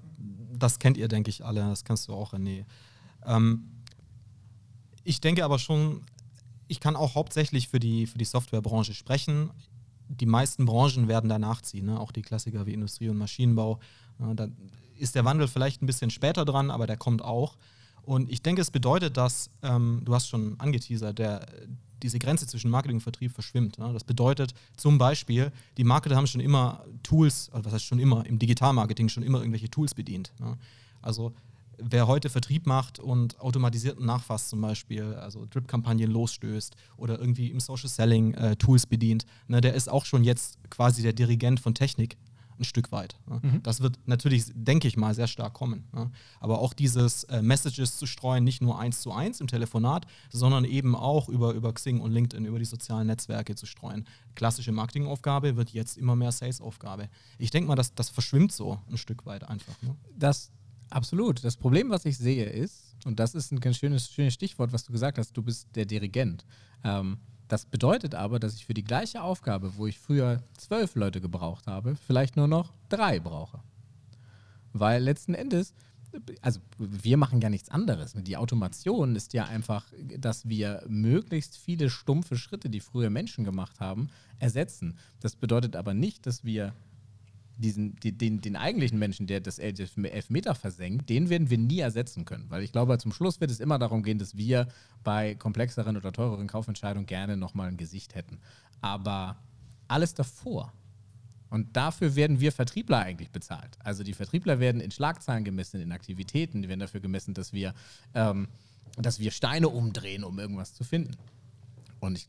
das kennt ihr, denke ich, alle. Das kennst du auch, René. Ähm, ich denke aber schon, ich kann auch hauptsächlich für die, für die Softwarebranche sprechen. Die meisten Branchen werden danach ziehen, ne? auch die Klassiker wie Industrie und Maschinenbau. Ja, da ist der Wandel vielleicht ein bisschen später dran, aber der kommt auch. Und ich denke, es bedeutet, dass, ähm, du hast schon angeteasert, der, diese Grenze zwischen Marketing und Vertrieb verschwimmt. Ja? Das bedeutet zum Beispiel, die Marketer haben schon immer Tools, also was heißt schon immer, im Digitalmarketing schon immer irgendwelche Tools bedient. Ja? Also wer heute Vertrieb macht und automatisierten Nachfass zum Beispiel, also Drip-Kampagnen losstößt oder irgendwie im Social Selling äh, Tools bedient, ne, der ist auch schon jetzt quasi der Dirigent von Technik. ein Stück weit. Ne? Mhm. Das wird natürlich, denke ich mal, sehr stark kommen. Ne? Aber auch dieses äh, Messages zu streuen, nicht nur eins zu eins im Telefonat, sondern eben auch über, über Xing und LinkedIn, über die sozialen Netzwerke zu streuen. Klassische Marketingaufgabe wird jetzt immer mehr Sales-Aufgabe. Ich denke mal, das, das verschwimmt so ein Stück weit einfach. Ne? Das absolut. Das Problem, was ich sehe, ist, und das ist ein ganz schönes, schönes Stichwort, was du gesagt hast, du bist der Dirigent. Ähm, das bedeutet aber, dass ich für die gleiche Aufgabe, wo ich früher zwölf Leute gebraucht habe, vielleicht nur noch drei brauche. Weil letzten Endes, also wir machen ja nichts anderes. Die Automation ist ja einfach, dass wir möglichst viele stumpfe Schritte, die früher Menschen gemacht haben, ersetzen. Das bedeutet aber nicht, dass wir diesen, den, den, eigentlichen Menschen, der das Elfmeter versenkt, den werden wir nie ersetzen können. Weil ich glaube, zum Schluss wird es immer darum gehen, dass wir bei komplexeren oder teureren Kaufentscheidungen gerne nochmal ein Gesicht hätten. Aber alles davor, und dafür werden wir Vertriebler eigentlich bezahlt. Also die Vertriebler werden in Schlagzahlen gemessen, in Aktivitäten, die werden dafür gemessen, dass wir, ähm, dass wir Steine umdrehen, um irgendwas zu finden. Und ich,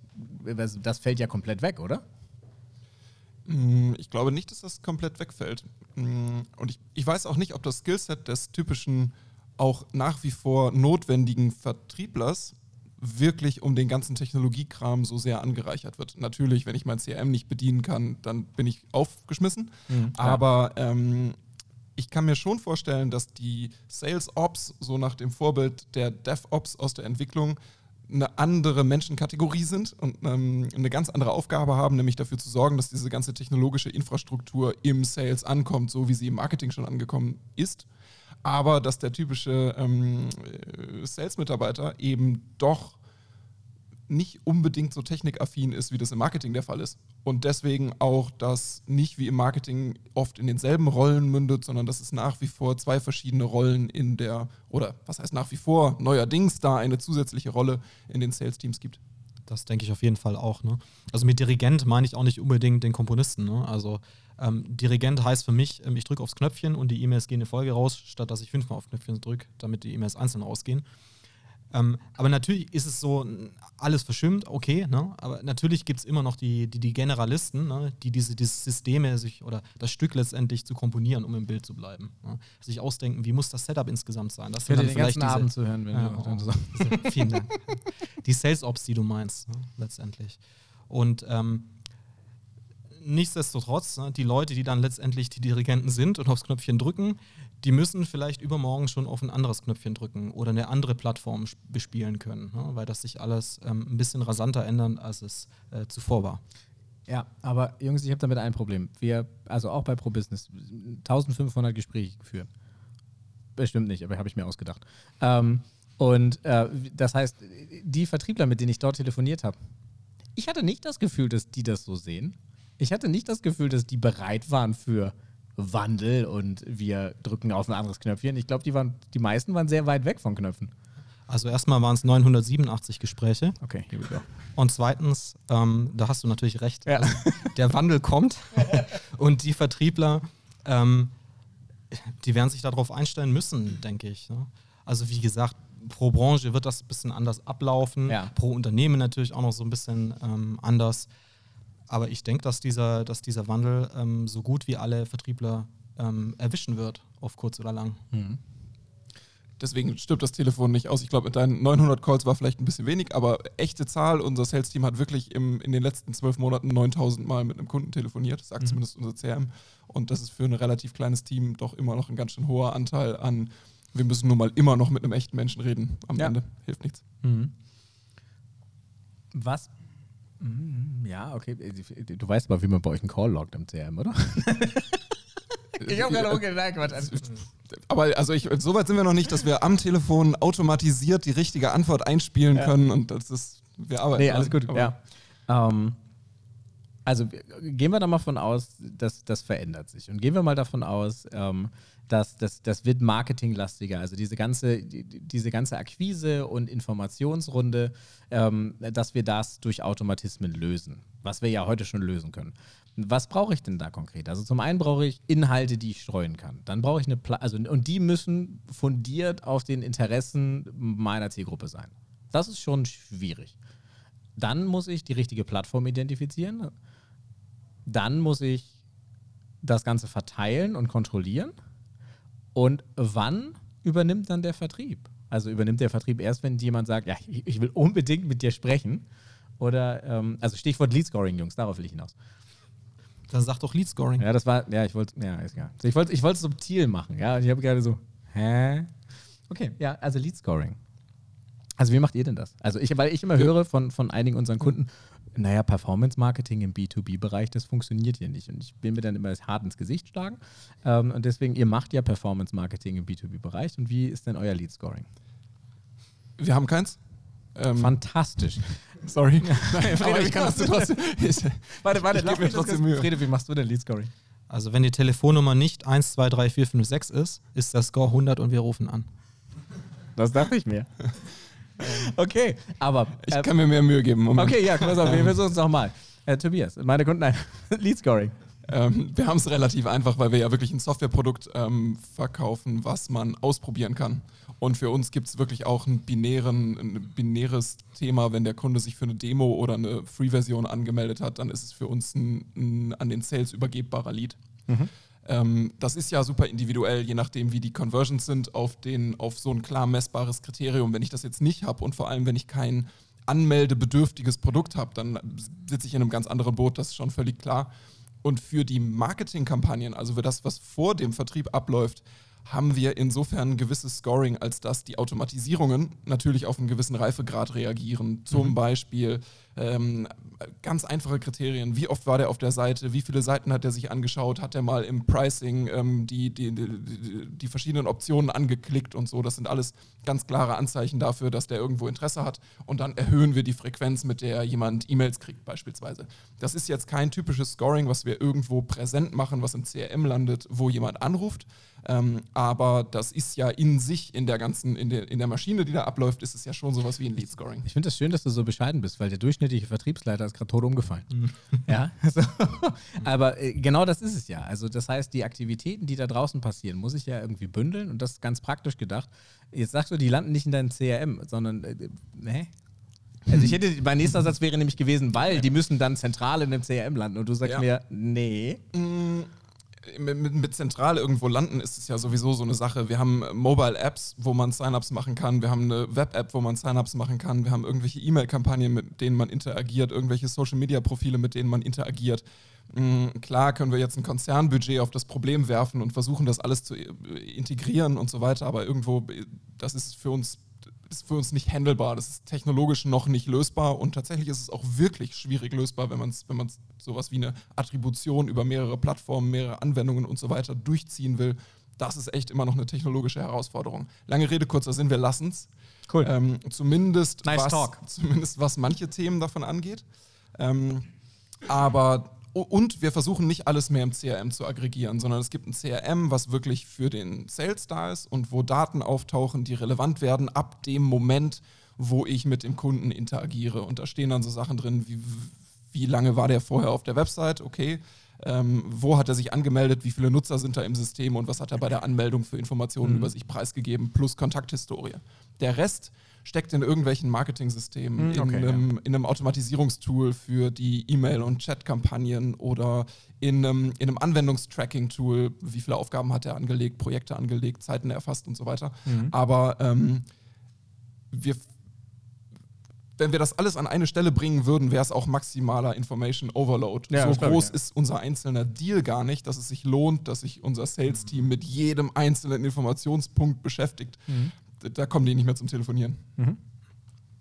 das fällt ja komplett weg, oder? Mm, ich glaube nicht, dass das komplett wegfällt. Mm, und ich, ich weiß auch nicht, ob das Skillset des typischen, auch nach wie vor notwendigen Vertrieblers wirklich um den ganzen Technologiekram so sehr angereichert wird. Natürlich, wenn ich mein CRM nicht bedienen kann, dann bin ich aufgeschmissen. Mhm, Aber ähm, ich kann mir schon vorstellen, dass die Sales Ops so nach dem Vorbild der DevOps aus der Entwicklung eine andere Menschenkategorie sind und ähm, eine ganz andere Aufgabe haben, nämlich dafür zu sorgen, dass diese ganze technologische Infrastruktur im Sales ankommt, so wie sie im Marketing schon angekommen ist. Aber dass der typische ähm, äh, Sales-Mitarbeiter eben doch nicht unbedingt so technikaffin ist, wie das im Marketing der Fall ist. Und deswegen auch, dass nicht wie im Marketing oft in denselben Rollen mündet, sondern dass es nach wie vor zwei verschiedene Rollen in der, oder was heißt nach wie vor, neuerdings da eine zusätzliche Rolle in den Sales-Teams gibt. Das denke ich auf jeden Fall auch. Ne? Also mit Dirigent meine ich auch nicht unbedingt den Komponisten. Ne? Also ähm, Dirigent heißt für mich, ähm, ich drücke aufs Knöpfchen und die E-Mails gehen in Folge raus, statt dass ich fünfmal auf Knöpfchen drücke, damit die E-Mails einzeln ausgehen. Ähm, aber natürlich ist es so, alles verschwimmt, okay, ne? aber natürlich gibt es immer noch die, die, die Generalisten, ne? die diese, diese Systeme sich oder das Stück letztendlich zu komponieren, um im Bild zu bleiben. Ne? Sich ausdenken, wie muss das Setup insgesamt sein. Das Für den ganzen diese, Abend zu hören, wenn ja, du oh, so. Vielen Dank. Die Sales Ops, die du meinst, ne? letztendlich. Und ähm, nichtsdestotrotz, ne, die Leute, die dann letztendlich die Dirigenten sind und aufs Knöpfchen drücken, die müssen vielleicht übermorgen schon auf ein anderes Knöpfchen drücken oder eine andere Plattform bespielen können, ne? weil das sich alles ähm, ein bisschen rasanter ändert, als es äh, zuvor war. Ja, aber Jungs, ich habe damit ein Problem. Wir, also auch bei ProBusiness, 1500 Gespräche geführt. Bestimmt nicht, aber habe ich mir ausgedacht. Ähm, und äh, das heißt, die Vertriebler, mit denen ich dort telefoniert habe, ich hatte nicht das Gefühl, dass die das so sehen. Ich hatte nicht das Gefühl, dass die bereit waren für Wandel und wir drücken auf ein anderes Knöpfchen. Ich glaube, die, die meisten waren sehr weit weg von Knöpfen. Also erstmal waren es 987 Gespräche. Okay, here we go. Und zweitens, ähm, da hast du natürlich recht, ja. also der Wandel kommt und die Vertriebler, ähm, die werden sich darauf einstellen müssen, denke ich. Ne? Also wie gesagt, pro Branche wird das ein bisschen anders ablaufen, ja. pro Unternehmen natürlich auch noch so ein bisschen ähm, anders. Aber ich denke, dass dieser, dass dieser Wandel ähm, so gut wie alle Vertriebler ähm, erwischen wird, auf kurz oder lang. Mhm. Deswegen stirbt das Telefon nicht aus. Ich glaube, mit deinen 900 Calls war vielleicht ein bisschen wenig, aber echte Zahl. Unser Sales-Team hat wirklich im, in den letzten zwölf Monaten 9000 Mal mit einem Kunden telefoniert, sagt mhm. zumindest unser CRM. Und das ist für ein relativ kleines Team doch immer noch ein ganz schön hoher Anteil an, wir müssen nun mal immer noch mit einem echten Menschen reden. Am ja. Ende hilft nichts. Mhm. Was ja, okay. Du weißt aber, wie man bei euch einen Call loggt im CRM, oder? ich habe gerade nein, Quatsch. Aber also ich, so weit sind wir noch nicht, dass wir am Telefon automatisiert die richtige Antwort einspielen ja. können und das ist, wir arbeiten. Nee, alles gut, ja. Ähm, also gehen wir da mal von aus, dass das verändert sich. Und gehen wir mal davon aus, ähm, dass das, das wird marketinglastiger. Also diese ganze, die, diese ganze Akquise und Informationsrunde, ähm, dass wir das durch Automatismen lösen, was wir ja heute schon lösen können. Was brauche ich denn da konkret? Also zum einen brauche ich Inhalte, die ich streuen kann. Dann brauche ich eine, Pla also und die müssen fundiert auf den Interessen meiner Zielgruppe sein. Das ist schon schwierig. Dann muss ich die richtige Plattform identifizieren. Dann muss ich das Ganze verteilen und kontrollieren? Und wann übernimmt dann der Vertrieb? Also übernimmt der Vertrieb erst, wenn jemand sagt, ja, ich, will unbedingt mit dir sprechen? Oder, ähm, also Stichwort Lead Scoring, Jungs, darauf will ich hinaus. Dann sag doch Lead Scoring. Ja, das war, ja, ich wollte, ja, ist egal. Ich wollte ich es subtil machen, ja, und ich habe gerade so, hä? Okay, ja, also Lead Scoring. Also wie macht ihr denn das? Also ich, weil ich immer höre von, von einigen unseren Kunden, naja, Performance-Marketing im B2B-Bereich, das funktioniert hier nicht. Und ich will mir dann immer hart ins Gesicht schlagen. Ähm, und deswegen, ihr macht ja Performance-Marketing im B2B-Bereich. Und wie ist denn euer Lead-Scoring? Wir haben keins. Ähm, Fantastisch. Sorry. Nein, Friede, ich kann das trotzdem. warte, warte, ich gebe mir trotzdem Mühe. Friede, wie machst du denn Lead-Scoring? Also wenn die Telefonnummer nicht 1, 2, 3, 4, 5, 6 ist, ist der Score 100 und wir rufen an. Das dachte ich mir. Okay, aber. Äh, ich kann mir mehr Mühe geben. Moment. Okay, ja, pass auf, wir versuchen es nochmal. Äh, Tobias, meine Kunden, nein, Lead Scoring. Ähm, wir haben es relativ einfach, weil wir ja wirklich ein Softwareprodukt ähm, verkaufen, was man ausprobieren kann. Und für uns gibt es wirklich auch ein, binären, ein binäres Thema, wenn der Kunde sich für eine Demo oder eine Free-Version angemeldet hat, dann ist es für uns ein, ein an den Sales übergebbarer Lead. Mhm. Ähm, das ist ja super individuell, je nachdem, wie die Conversions sind, auf, den, auf so ein klar messbares Kriterium. Wenn ich das jetzt nicht habe und vor allem, wenn ich kein anmeldebedürftiges Produkt habe, dann sitze ich in einem ganz anderen Boot, das ist schon völlig klar. Und für die Marketingkampagnen, also für das, was vor dem Vertrieb abläuft, haben wir insofern ein gewisses Scoring, als dass die Automatisierungen natürlich auf einen gewissen Reifegrad reagieren. Zum mhm. Beispiel ähm, ganz einfache Kriterien. Wie oft war der auf der Seite? Wie viele Seiten hat er sich angeschaut? Hat er mal im Pricing ähm, die, die, die, die, verschiedenen Optionen angeklickt und so? Das sind alles ganz klare Anzeichen dafür, dass der irgendwo Interesse hat. Und dann erhöhen wir die Frequenz, mit der jemand E-Mails kriegt, beispielsweise. Das ist jetzt kein typisches Scoring, was wir irgendwo präsent machen, was im CRM landet, wo jemand anruft. Ähm, aber das ist ja in sich, in der ganzen, in der, in der Maschine, die da abläuft, ist es ja schon sowas wie ein Lead Scoring. Ich finde es das schön, dass du so bescheiden bist, weil der durchschnittliche Vertriebsleiter ist gerade tot umgefallen. Mhm. ja, so. aber äh, genau das ist es ja. Also das heißt, die Aktivitäten, die da draußen passieren, muss ich ja irgendwie bündeln und das ist ganz praktisch gedacht. Jetzt sagst du, die landen nicht in deinem CRM, sondern, äh, ne? Also ich hätte, mein nächster Satz wäre nämlich gewesen, weil die müssen dann zentral in dem CRM landen und du sagst ja. mir, nee. Mm, mit, mit, zentral irgendwo landen ist es ja sowieso so eine Sache. Wir haben Mobile Apps, wo man Sign-ups machen kann. Wir haben eine Web-App, wo man Sign-ups machen kann. Wir haben irgendwelche E-Mail-Kampagnen, mit denen man interagiert, irgendwelche Social-Media-Profile, mit denen man interagiert. Mhm, klar können wir jetzt ein Konzernbudget auf das Problem werfen und versuchen, das alles zu äh, integrieren und so weiter, aber irgendwo, äh, das ist für uns ist für uns nicht handelbar. Das ist technologisch noch nicht lösbar und tatsächlich ist es auch wirklich schwierig lösbar, wenn man wenn man sowas wie eine Attribution über mehrere Plattformen, mehrere Anwendungen und so weiter durchziehen will. Das ist echt immer noch eine technologische Herausforderung. Lange Rede, kurzer Sinn, wir lassen es. Cool. Ähm, zumindest, nice was, talk. zumindest was manche Themen davon angeht. Ähm, aber und wir versuchen nicht alles mehr im CRM zu aggregieren, sondern es gibt ein CRM, was wirklich für den Sales da ist und wo Daten auftauchen, die relevant werden ab dem Moment, wo ich mit dem Kunden interagiere. Und da stehen dann so Sachen drin, wie, wie lange war der vorher auf der Website, okay. Ähm, wo hat er sich angemeldet, wie viele Nutzer sind da im System und was hat er bei der Anmeldung für Informationen mhm. über sich preisgegeben, plus Kontakthistorie. Der Rest steckt in irgendwelchen Marketing-Systemen, okay, in, einem, ja. in, einem, Automatisierungstool für die E-Mail- und Chat-Kampagnen oder in einem, in einem Anwendungstracking-Tool, wie viele Aufgaben hat er angelegt, Projekte angelegt, Zeiten erfasst und so weiter. Mhm. Aber ähm, wir wenn wir das alles an eine Stelle bringen würden, wäre es auch maximaler Information Overload. Ja, so groß ich, ja. ist unser einzelner Deal gar nicht, dass es sich lohnt, dass sich unser Sales-Team mit jedem einzelnen Informationspunkt beschäftigt. Mhm da kommen die nicht mehr zum Telefonieren. Mhm.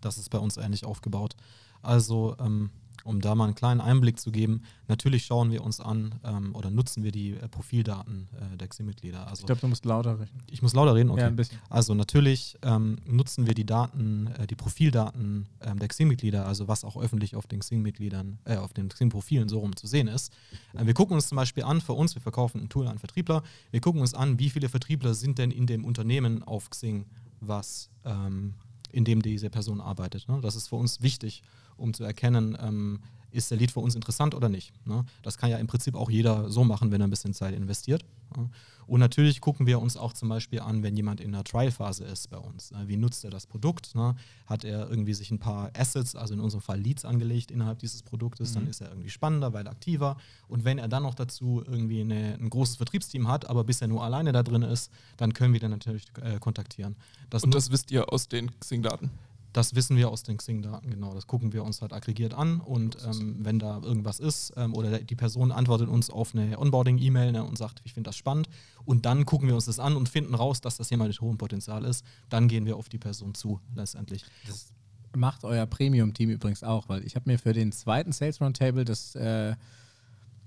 Das ist bei uns ähnlich aufgebaut. Also, ähm, um da mal einen kleinen Einblick zu geben, natürlich schauen wir uns an ähm, oder nutzen wir die äh, Profildaten äh, der XIM-Mitglieder. Also, ich glaube, du musst lauter reden. Ich muss lauter reden? Okay. Ja, ein bisschen. Also natürlich ähm, nutzen wir die Daten, äh, die Profildaten ähm, der XIM-Mitglieder, also was auch öffentlich auf den XIM-Mitgliedern, äh, auf den XIM-Profilen so rum zu sehen ist. Äh, wir gucken uns zum Beispiel an, für uns, wir verkaufen ein Tool an Vertriebler, wir gucken uns an, wie viele Vertriebler sind denn in dem Unternehmen auf Xing was ähm, in dem diese Person arbeitet. Ne? Das ist für uns wichtig, um zu erkennen, ähm, ist der Lead für uns interessant oder nicht. Ne? Das kann ja im Prinzip auch jeder so machen, wenn er ein bisschen Zeit investiert. Ja? Und natürlich gucken wir uns auch zum Beispiel an, wenn jemand in einer Trial-Phase ist bei uns. Ne? Wie nutzt er das Produkt? Ne? Hat er irgendwie sich ein paar Assets, also in unserem Fall Leads angelegt innerhalb dieses Produktes, mhm. dann ist er irgendwie spannender, weil aktiver. Und wenn er dann noch dazu irgendwie eine, ein großes Vertriebsteam hat, aber bisher nur alleine da drin ist, dann können wir den natürlich äh, kontaktieren. Das Und das wisst ihr aus den Xing-Daten? Das wissen wir aus den Xing-Daten, genau. Das gucken wir uns halt aggregiert an und ähm, wenn da irgendwas ist ähm, oder die Person antwortet uns auf eine Onboarding-E-Mail ne, und sagt, ich finde das spannend und dann gucken wir uns das an und finden raus, dass das jemand mit hohem Potenzial ist, dann gehen wir auf die Person zu, letztendlich. Das macht euer Premium-Team übrigens auch, weil ich habe mir für den zweiten Sales Roundtable das äh,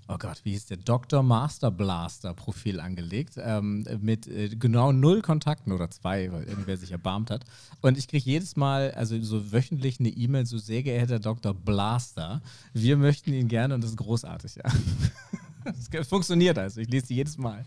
oh Gott, wie hieß der, Dr. Master Blaster Profil angelegt, ähm, mit äh, genau null Kontakten oder zwei, weil irgendwer sich erbarmt hat. Und ich kriege jedes Mal, also so wöchentlich eine E-Mail, so sehr geehrter Dr. Blaster, wir möchten ihn gerne und das ist großartig, ja. Es funktioniert also, ich lese sie jedes Mal.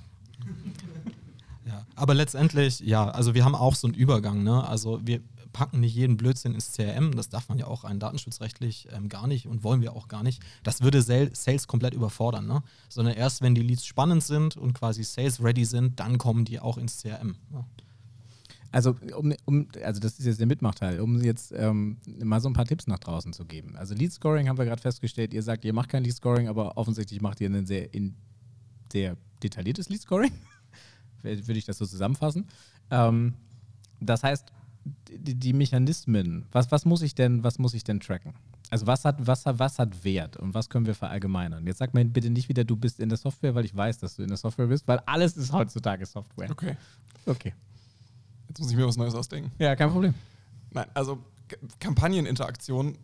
Ja, aber letztendlich, ja, also wir haben auch so einen Übergang, ne? Also wir, packen nicht jeden Blödsinn ins CRM. Das darf man ja auch rein datenschutzrechtlich ähm, gar nicht und wollen wir auch gar nicht. Das würde Sales komplett überfordern, ne? sondern erst wenn die Leads spannend sind und quasi Sales ready sind, dann kommen die auch ins CRM. Ne? Also, um, um, also das ist jetzt der Mitmachteil, um jetzt ähm, mal so ein paar Tipps nach draußen zu geben. Also Lead Scoring haben wir gerade festgestellt, ihr sagt, ihr macht kein Lead Scoring, aber offensichtlich macht ihr ein sehr, in, sehr detailliertes Lead Scoring. Würde ich das so zusammenfassen. Ähm, das heißt, die, die, Mechanismen, was, was, muss ich denn, was muss ich denn tracken? Also was hat, was, was hat Wert und was können wir verallgemeinern? Jetzt sag mir bitte nicht wieder, du bist in der Software, weil ich weiß, dass du in der Software bist, weil alles ist heutzutage Software. Okay. Okay. Jetzt muss ich mir was Neues ausdenken. Ja, kein Problem. Nein, also Kampagneninteraktion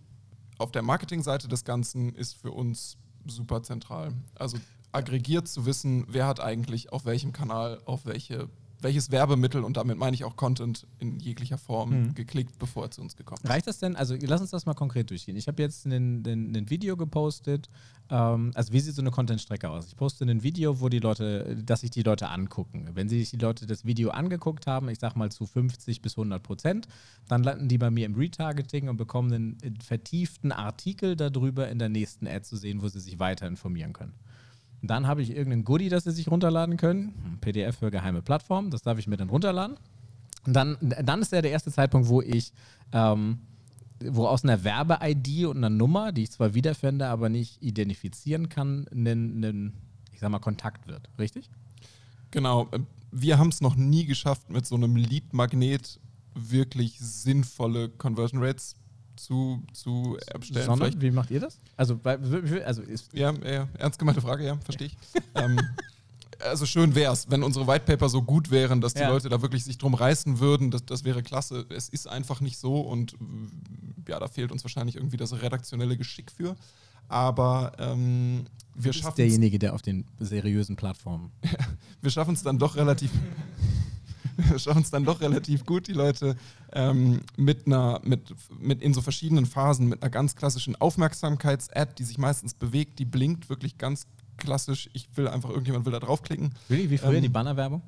auf der Marketingseite des Ganzen ist für uns super zentral. Also aggregiert zu wissen, wer hat eigentlich auf welchem Kanal auf welche welches Werbemittel und damit meine ich auch Content in jeglicher Form mhm. geklickt, bevor er zu uns gekommen ist. Reicht das denn? Also lass uns das mal konkret durchgehen. Ich habe jetzt ein Video gepostet. Ähm, also wie sieht so eine Content-Strecke aus? Ich poste ein Video, wo die Leute, dass sich die Leute angucken. Wenn sich die Leute das Video angeguckt haben, ich sag mal zu 50 bis 100 Prozent, dann landen die bei mir im Retargeting und bekommen einen vertieften Artikel darüber in der nächsten Ad zu sehen, wo sie sich weiter informieren können. Dann habe ich irgendein Goodie, das sie sich runterladen können. PDF für geheime Plattformen, das darf ich mir dann runterladen. Und dann, dann ist ja der erste Zeitpunkt, wo ich, ähm, wo aus einer Werbe-ID und einer Nummer, die ich zwar wiederfinde, aber nicht identifizieren kann, ein, ein ich sag mal, Kontakt wird. Richtig? Genau. Wir haben es noch nie geschafft, mit so einem Lead-Magnet wirklich sinnvolle Conversion Rates zu, zu erstellen. Sondern, wie macht ihr das? Also, also ist ja, ja, ernst gemeinte Frage, ja, verstehe ich. ähm, also schön wäre es, wenn unsere White Paper so gut wären, dass die ja. Leute da wirklich sich drum reißen würden. Das, das wäre klasse. Es ist einfach nicht so und ja, da fehlt uns wahrscheinlich irgendwie das redaktionelle Geschick für. Aber ähm, wir schaffen derjenige, der auf den seriösen Plattformen. wir schaffen es dann doch relativ. wir schaffen es dann doch relativ gut, die Leute ähm, mit einer, mit, mit in so verschiedenen Phasen, mit einer ganz klassischen Aufmerksamkeits-Ad, die sich meistens bewegt, die blinkt wirklich ganz klassisch. Ich will einfach, irgendjemand will da draufklicken. Really? Wie früher ähm, die Bannerwerbung?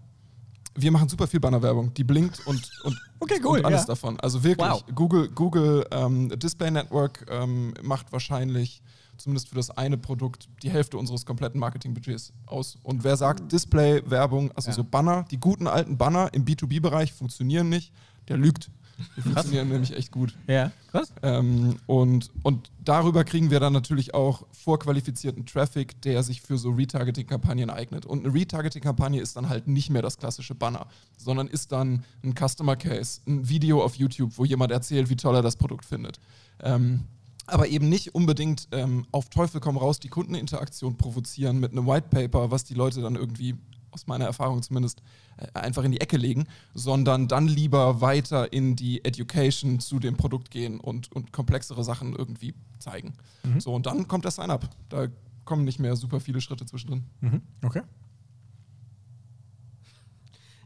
Wir machen super viel Bannerwerbung. Die blinkt und, und, okay, cool, und alles ja. davon. Also wirklich, wow. Google, Google ähm, Display Network ähm, macht wahrscheinlich zumindest für das eine Produkt, die Hälfte unseres kompletten Marketingbudgets aus. Und wer sagt, Display-Werbung, also ja. so Banner, die guten alten Banner im B2B-Bereich funktionieren nicht, der lügt. Die funktionieren nämlich echt gut. Ja, krass. Ähm, und, und darüber kriegen wir dann natürlich auch vorqualifizierten Traffic, der sich für so Retargeting-Kampagnen eignet. Und eine Retargeting-Kampagne ist dann halt nicht mehr das klassische Banner, sondern ist dann ein Customer Case, ein Video auf YouTube, wo jemand erzählt, wie toll er das Produkt findet. Ähm, aber eben nicht unbedingt ähm, auf Teufel komm raus die Kundeninteraktion provozieren mit einem White Paper, was die Leute dann irgendwie aus meiner Erfahrung zumindest äh, einfach in die Ecke legen, sondern dann lieber weiter in die Education zu dem Produkt gehen und, und komplexere Sachen irgendwie zeigen. Mhm. So, und dann kommt das Sign-up. Da kommen nicht mehr super viele Schritte zwischendrin. Mhm. Okay.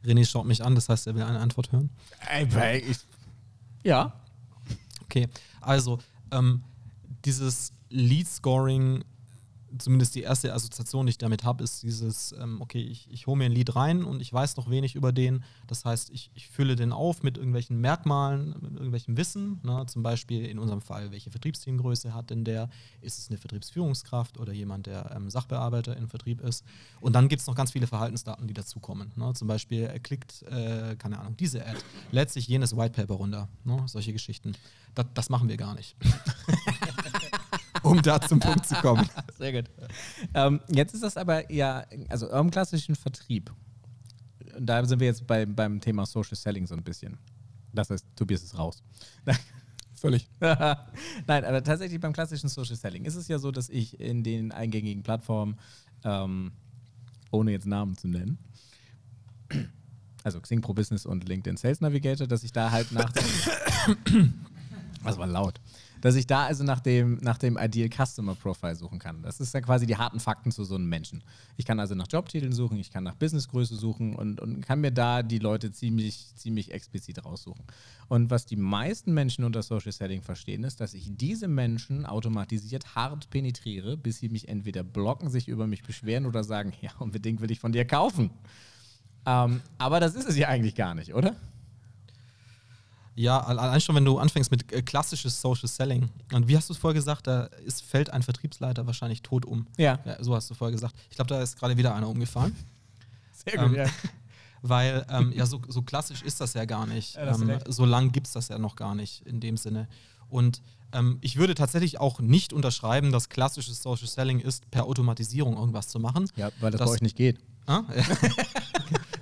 René schaut mich an, das heißt, er will eine Antwort hören. Ey, ich, ja. Okay, also ähm, dieses Lead-Scoring zumindest die erste Assoziation, die ich damit habe, ist dieses, ähm, okay, ich, ich hole mir ein Lied rein und ich weiß noch wenig über den. Das heißt, ich, ich fülle den auf mit irgendwelchen Merkmalen, mit irgendwelchem Wissen. Ne? Zum Beispiel in unserem Fall, welche Vertriebsteamgröße hat denn der? Ist es eine Vertriebsführungskraft oder jemand, der ähm, Sachbearbeiter im Vertrieb ist? Und dann gibt es noch ganz viele Verhaltensdaten, die dazukommen. Ne? Zum Beispiel, er klickt, äh, keine Ahnung, diese Ad, lädt sich jenes White Paper runter. Ne? Solche Geschichten. Das, das machen wir gar nicht. um da zum Punkt zu kommen. Sehr gut. Ähm, jetzt ist das aber ja, also im klassischen Vertrieb, da sind wir jetzt bei, beim Thema Social Selling so ein bisschen. Das heißt, Tobias ist raus. Völlig. Nein, aber tatsächlich beim klassischen Social Selling ist es ja so, dass ich in den eingängigen Plattformen, ähm, ohne jetzt Namen zu nennen, also Xing Pro Business und LinkedIn Sales Navigator, dass ich da halt nach. Das war laut dass ich da also nach dem, nach dem Ideal Customer Profile suchen kann. Das ist ja quasi die harten Fakten zu so einem Menschen. Ich kann also nach Jobtiteln suchen, ich kann nach Businessgröße suchen und, und kann mir da die Leute ziemlich, ziemlich explizit raussuchen. Und was die meisten Menschen unter Social Selling verstehen, ist, dass ich diese Menschen automatisiert hart penetriere, bis sie mich entweder blocken, sich über mich beschweren oder sagen, ja, unbedingt will ich von dir kaufen. Ähm, aber das ist es ja eigentlich gar nicht, oder? Ja, allein schon, wenn du anfängst mit äh, klassisches Social Selling. Und wie hast du es vorher gesagt, da ist, fällt ein Vertriebsleiter wahrscheinlich tot um. Ja. ja so hast du vorher gesagt. Ich glaube, da ist gerade wieder einer umgefahren. Sehr gut, ähm, ja. Weil, ähm, ja, so, so, klassisch ist das ja gar nicht. Ja, ähm, so lang gibt es das ja noch gar nicht in dem Sinne. Und ähm, ich würde tatsächlich auch nicht unterschreiben, dass klassisches Social Selling ist, per Automatisierung irgendwas zu machen. Ja, weil das, das bei euch nicht geht. Ah?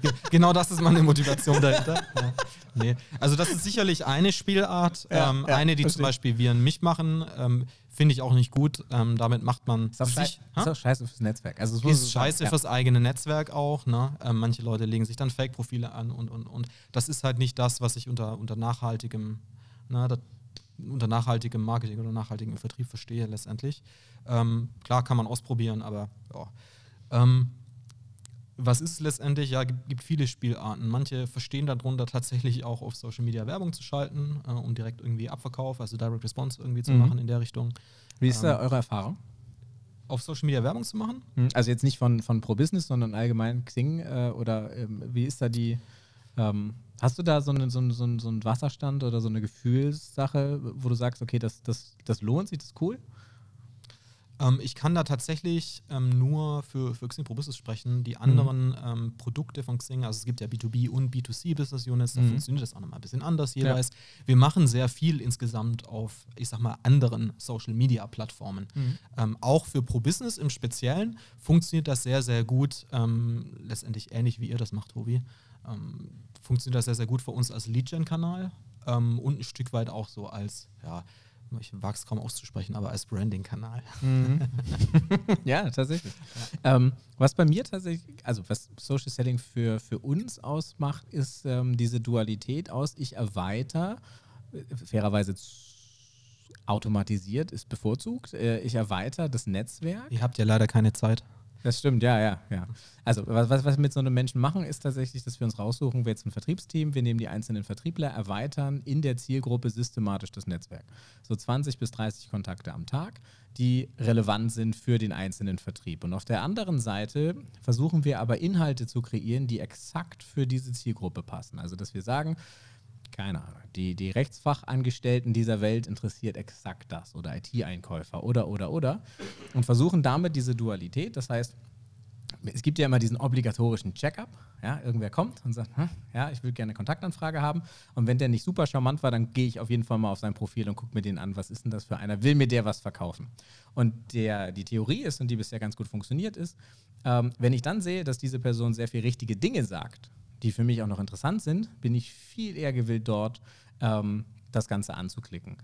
genau das ist meine Motivation dahinter. Ja. Nee. Also das ist sicherlich eine Spielart. Ja, ähm, ja, eine, die verstehe. zum Beispiel wir in mich machen, ähm, finde ich auch nicht gut. Ähm, damit macht man ist auch, sich, ist auch scheiße fürs Netzwerk. Also ist scheiße fürs eigene Netzwerk auch. Ne? Ähm, manche Leute legen sich dann Fake-Profile an und, und, und. Das ist halt nicht das, was ich unter, unter nachhaltigem, na, das, unter nachhaltigem Marketing oder nachhaltigem Vertrieb verstehe letztendlich. Ähm, klar kann man ausprobieren, aber ja. Ähm, was ist letztendlich? Ja, gibt, gibt viele Spielarten. Manche verstehen darunter tatsächlich auch auf Social Media Werbung zu schalten, äh, um direkt irgendwie Abverkauf, also Direct Response irgendwie zu mhm. machen in der Richtung. Wie ist da ähm, eure Erfahrung? Auf Social Media Werbung zu machen? Mhm. Also jetzt nicht von, von Pro Business, sondern allgemein Xing äh, oder ähm, wie ist da die. Ähm, hast du da so, eine, so, so, so einen Wasserstand oder so eine Gefühlssache, wo du sagst, okay, das, das, das lohnt sich, das ist cool? Ähm, ich kann da tatsächlich ähm, nur für, für Xing Pro Business sprechen. Die anderen mhm. ähm, Produkte von Xing, also es gibt ja B2B und B2C Business Units, da mhm. funktioniert das auch nochmal ein bisschen anders jeweils. Ja. Wir machen sehr viel insgesamt auf, ich sag mal, anderen Social Media Plattformen. Mhm. Ähm, auch für Pro Business im Speziellen funktioniert das sehr, sehr gut. Ähm, letztendlich ähnlich wie ihr das macht, Tobi. Ähm, funktioniert das sehr, sehr gut für uns als Lead-Gen-Kanal und ein Stück weit auch so als, ja, ich wage es kaum auszusprechen, aber als Branding-Kanal. Mhm. ja, tatsächlich. Ja. Ähm, was bei mir tatsächlich, also was Social Selling für, für uns ausmacht, ist ähm, diese Dualität aus, ich erweitere, fairerweise automatisiert ist bevorzugt, äh, ich erweitere das Netzwerk. Ihr habt ja leider keine Zeit. Das stimmt, ja, ja, ja. Also was, was wir mit so einem Menschen machen, ist tatsächlich, dass wir uns raussuchen, wir jetzt ein Vertriebsteam, wir nehmen die einzelnen Vertriebler, erweitern in der Zielgruppe systematisch das Netzwerk. So 20 bis 30 Kontakte am Tag, die relevant sind für den einzelnen Vertrieb. Und auf der anderen Seite versuchen wir aber Inhalte zu kreieren, die exakt für diese Zielgruppe passen. Also dass wir sagen, keine Ahnung, die, die Rechtsfachangestellten dieser Welt interessiert exakt das oder IT-Einkäufer oder, oder, oder und versuchen damit diese Dualität, das heißt, es gibt ja immer diesen obligatorischen Check-up. Ja, irgendwer kommt und sagt, hm, ja, ich will gerne eine Kontaktanfrage haben. Und wenn der nicht super charmant war, dann gehe ich auf jeden Fall mal auf sein Profil und gucke mir den an, was ist denn das für einer? Will mir der was verkaufen? Und der, die Theorie ist, und die bisher ganz gut funktioniert ist, ähm, wenn ich dann sehe, dass diese Person sehr viel richtige Dinge sagt die für mich auch noch interessant sind, bin ich viel eher gewillt, dort ähm, das Ganze anzuklicken.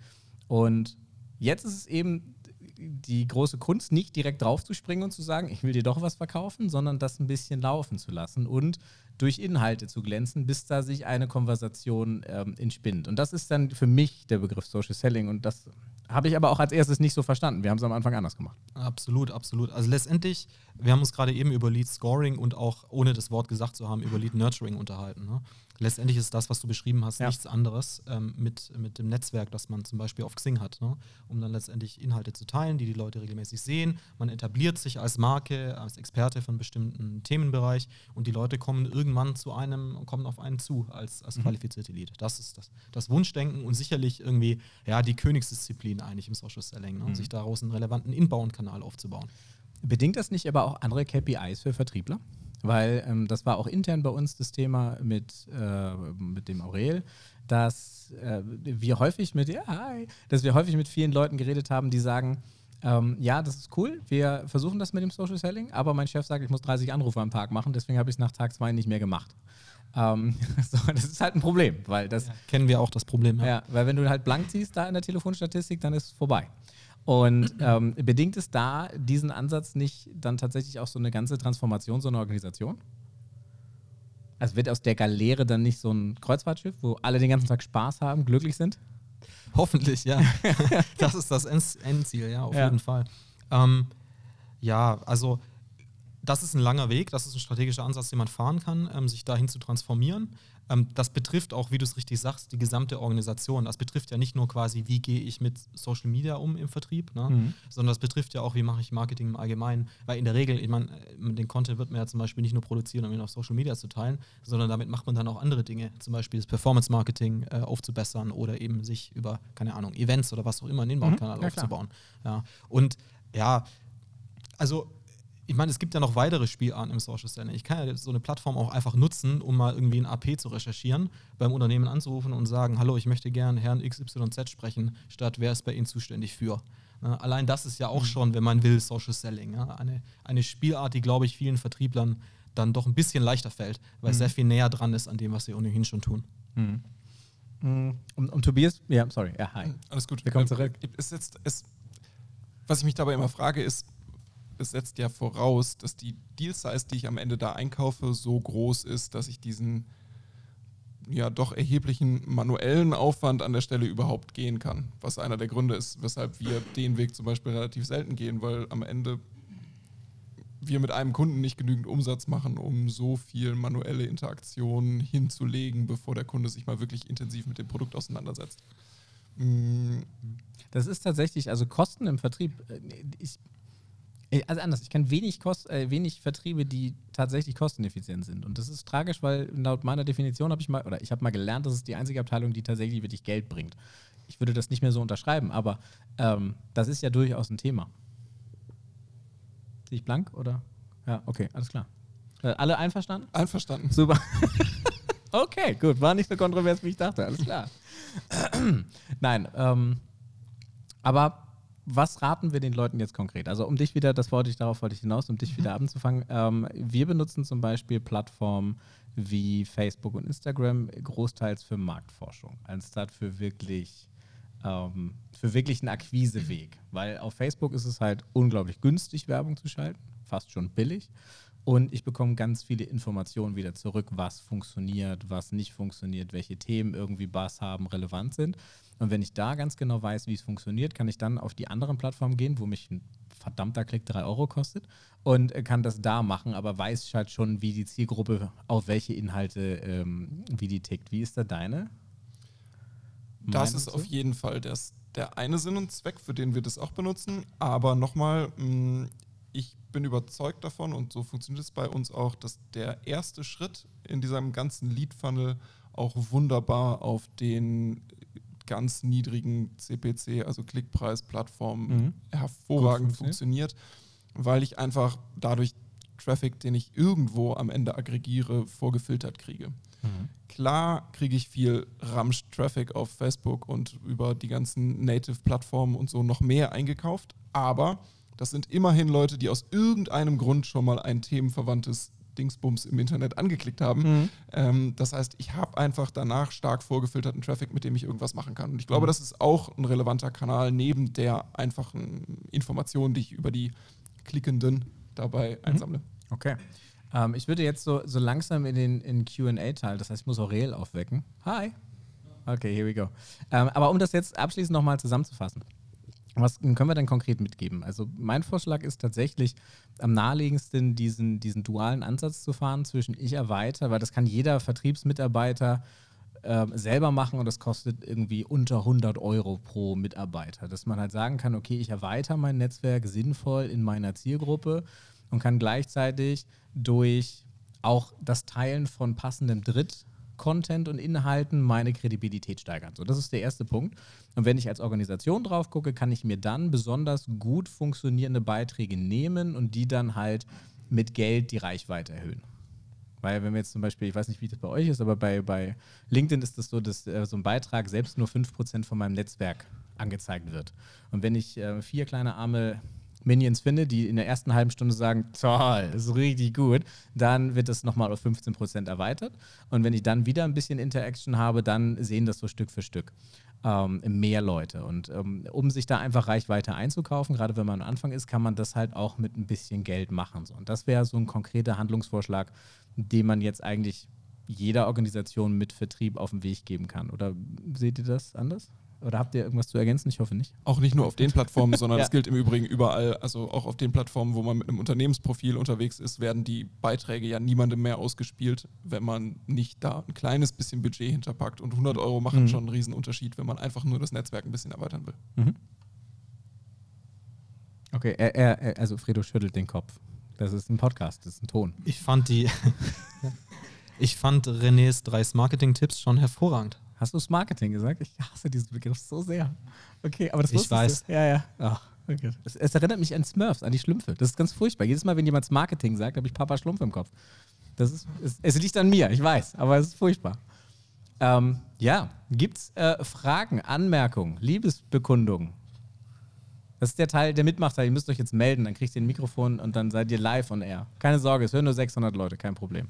Und jetzt ist es eben die große Kunst, nicht direkt draufzuspringen und zu sagen, ich will dir doch was verkaufen, sondern das ein bisschen laufen zu lassen und durch Inhalte zu glänzen, bis da sich eine Konversation ähm, entspinnt. Und das ist dann für mich der Begriff Social Selling und das Habe ich aber auch als erstes nicht so verstanden. Wir haben es am Anfang anders gemacht. Absolut, absolut. Also letztendlich, wir haben uns gerade eben über Lead Scoring und auch, ohne das Wort gesagt zu haben, über Lead Nurturing unterhalten. Ne? Letztendlich ist das, was du beschrieben hast, Ja. nichts anderes ähm, mit, mit dem Netzwerk, das man zum Beispiel auf Xing hat, ne? um dann letztendlich Inhalte zu teilen, die die Leute regelmäßig sehen. Man etabliert sich als Marke, als Experte von bestimmten Themenbereich und die Leute kommen irgendwann zu einem, kommen auf einen zu als, als qualifizierte Lead. Das ist das, das Wunschdenken und sicherlich irgendwie ja, die Königsdisziplin eigentlich im Social Selling, ne? sich daraus einen relevanten Inbound-Kanal aufzubauen. Bedingt das nicht aber auch andere KPIs für Vertriebler? Weil ähm, das war auch intern bei uns das Thema mit, äh, mit dem Aurel, dass äh, wir häufig mit, ja, hi, dass wir häufig mit vielen Leuten geredet haben, die sagen, ähm, ja, das ist cool, wir versuchen das mit dem Social Selling, aber mein Chef sagt, ich muss 30 Anrufe am Tag machen, deswegen habe ich es nach Tag zwei nicht mehr gemacht. Ähm, so, das ist halt ein Problem, weil das, Kennen wir auch das Problem. ja, weil wenn du halt blank ziehst da in der Telefonstatistik, dann ist es vorbei. Und ähm, bedingt es da diesen Ansatz nicht dann tatsächlich auch so eine ganze Transformation so einer Organisation? Also wird aus der Galeere dann nicht so ein Kreuzfahrtschiff, wo alle den ganzen Tag Spaß haben, glücklich sind? Hoffentlich, ja. das ist das End- Endziel, ja, auf Ja. jeden Fall. Ähm, ja, also das ist ein langer Weg, das ist ein strategischer Ansatz, den man fahren kann, ähm, sich dahin zu transformieren. Ähm, das betrifft auch, wie du es richtig sagst, die gesamte Organisation. Das betrifft ja nicht nur quasi, wie gehe ich mit Social Media um im Vertrieb, ne? Mhm. sondern das betrifft ja auch, wie mache ich Marketing im Allgemeinen. Weil in der Regel, ich meine, äh, den Content wird man ja zum Beispiel nicht nur produzieren, um ihn auf Social Media zu teilen, sondern damit macht man dann auch andere Dinge, zum Beispiel das Performance-Marketing äh, aufzubessern oder eben sich über, keine Ahnung, Events oder was auch immer einen Inbound-Kanal Mhm, ja, aufzubauen. Ja. Und ja, also ich meine, es gibt ja noch weitere Spielarten im Social Selling. Ich kann ja so eine Plattform auch einfach nutzen, um mal irgendwie ein AP zu recherchieren, beim Unternehmen anzurufen und sagen, hallo, ich möchte gern Herrn XYZ sprechen, statt wer ist bei Ihnen zuständig für. Ne, allein das ist ja auch schon, wenn man will, Social Selling. Ja? Eine, eine Spielart, die, glaube ich, vielen Vertrieblern dann doch ein bisschen leichter fällt, weil es sehr viel näher dran ist an dem, was sie ohnehin schon tun. Und, und Tobias, ja, sorry, ja, hi. Alles gut. Willkommen Ähm, zurück. Es setzt, es, was ich mich dabei immer frage, ist, es setzt ja voraus, dass die Deal-Size, die ich am Ende da einkaufe, so groß ist, dass ich diesen ja doch erheblichen manuellen Aufwand an der Stelle überhaupt gehen kann. Was einer der Gründe ist, weshalb wir den Weg zum Beispiel relativ selten gehen, weil am Ende wir mit einem Kunden nicht genügend Umsatz machen, um so viel manuelle Interaktion hinzulegen, bevor der Kunde sich mal wirklich intensiv mit dem Produkt auseinandersetzt. Das ist tatsächlich, also Kosten im Vertrieb. äh, Ich, also anders, ich kenne wenig, Kost, äh, wenig Vertriebe, die tatsächlich kosteneffizient sind. Und das ist tragisch, weil laut meiner Definition habe ich mal, oder ich habe mal gelernt, das ist die einzige Abteilung, die tatsächlich wirklich Geld bringt. Ich würde das nicht mehr so unterschreiben, aber ähm, das ist ja durchaus ein Thema. Sehe ich blank oder? Ja, okay, alles klar. Äh, alle einverstanden? einverstanden. Super. okay, gut. War nicht so kontrovers, wie ich dachte. Alles klar. Nein, ähm, aber was raten wir den Leuten jetzt konkret? Also um dich wieder, das wollte ich, darauf wollte ich hinaus, um dich wieder anzufangen. Ähm, wir benutzen zum Beispiel Plattformen wie Facebook und Instagram großteils für Marktforschung, anstatt für wirklich ähm, für wirklich einen Akquiseweg. Weil auf Facebook ist es halt unglaublich günstig, Werbung zu schalten, fast schon billig. Und ich bekomme ganz viele Informationen wieder zurück, was funktioniert, was nicht funktioniert, welche Themen irgendwie Bass haben, relevant sind. Und wenn ich da ganz genau weiß, wie es funktioniert, kann ich dann auf die anderen Plattformen gehen, wo mich ein verdammter Klick 3 Euro kostet und äh, kann das da machen, aber weiß halt schon, wie die Zielgruppe auf welche Inhalte, ähm, wie die tickt. Wie ist da deine? Das Meinung ist auf jeden Fall das, der eine Sinn und Zweck, für den wir das auch benutzen. Aber nochmal, mh, ich bin überzeugt davon und so funktioniert es bei uns auch, dass der erste Schritt in diesem ganzen Lead-Funnel auch wunderbar auf den ganz niedrigen CPC, also Klickpreis-Plattformen, Mhm. hervorragend funktioniert. funktioniert, weil ich einfach dadurch Traffic, den ich irgendwo am Ende aggregiere, vorgefiltert kriege. Klar kriege ich viel Ramsch-Traffic auf Facebook und über die ganzen Native-Plattformen und so noch mehr eingekauft, aber das sind immerhin Leute, die aus irgendeinem Grund schon mal ein themenverwandtes Dingsbums im Internet angeklickt haben. Mhm. Ähm, das heißt, ich habe einfach danach stark vorgefilterten Traffic, mit dem ich irgendwas machen kann. Und ich Mhm. glaube, das ist auch ein relevanter Kanal neben der einfachen Information, die ich über die Klickenden dabei einsammle. Okay. Ähm, ich würde jetzt so, so langsam in den in QA-Teil, das heißt, ich muss Aurel aufwecken. Hi. Okay, here we go. Ähm, aber um das jetzt abschließend nochmal zusammenzufassen. Was können wir denn konkret mitgeben? Also mein Vorschlag ist tatsächlich am naheliegendsten, diesen, diesen dualen Ansatz zu fahren zwischen ich erweitere, weil das kann jeder Vertriebsmitarbeiter äh, selber machen und das kostet irgendwie unter 100 Euro pro Mitarbeiter. Dass man halt sagen kann, okay, ich erweitere mein Netzwerk sinnvoll in meiner Zielgruppe und kann gleichzeitig durch auch das Teilen von passendem Dritt Content und Inhalten meine Kredibilität steigern. So, das ist der erste Punkt. Und wenn ich als Organisation drauf gucke, kann ich mir dann besonders gut funktionierende Beiträge nehmen und die dann halt mit Geld die Reichweite erhöhen. Weil wenn wir jetzt zum Beispiel, ich weiß nicht, wie das bei euch ist, aber bei, bei LinkedIn ist das so, dass äh, so ein Beitrag selbst nur 5% von meinem Netzwerk angezeigt wird. Und wenn ich äh, vier kleine arme Minions finde, die in der ersten halben Stunde sagen, toll, ist richtig gut, dann wird das nochmal auf 15% erweitert. Und wenn ich dann wieder ein bisschen Interaction habe, dann sehen das so Stück für Stück ähm, mehr Leute. Und ähm, um sich da einfach Reichweite einzukaufen, gerade wenn man am Anfang ist, kann man das halt auch mit ein bisschen Geld machen. So. Und das wäre so ein konkreter Handlungsvorschlag, den man jetzt eigentlich jeder Organisation mit Vertrieb auf den Weg geben kann. Oder seht ihr das anders? Oder habt ihr irgendwas zu ergänzen? Ich hoffe nicht. Auch nicht nur auf den Plattformen, sondern es ja. gilt im Übrigen überall. Also auch auf den Plattformen, wo man mit einem Unternehmensprofil unterwegs ist, werden die Beiträge ja niemandem mehr ausgespielt, wenn man nicht da ein kleines bisschen Budget hinterpackt. Und 100 Euro machen mhm. schon einen riesen Unterschied, wenn man einfach nur das Netzwerk ein bisschen erweitern will. Mhm. Okay, er, er, also Fredo schüttelt den Kopf. Das ist ein Podcast, das ist ein Ton. Ich fand die. ich fand Renés drei Marketing-Tipps schon hervorragend. Hast du das Marketing gesagt? Ich hasse diesen Begriff so sehr. Okay, aber das Ich weiß. Du. Ja, ja. Ach, okay. es, es, erinnert mich an Smurfs, an die Schlümpfe. Das ist ganz furchtbar. Jedes Mal, wenn jemand Marketing sagt, habe ich Papa Schlumpf im Kopf. Das ist, es, es liegt an mir, ich weiß, aber es ist furchtbar. Ähm, ja, gibt es äh, Fragen, Anmerkungen, Liebesbekundungen? Das ist der Teil, der mitmacht. Ihr müsst euch jetzt melden, dann kriegt ihr ein Mikrofon und dann seid ihr live on air. Keine Sorge, es hören nur 600 Leute, kein Problem.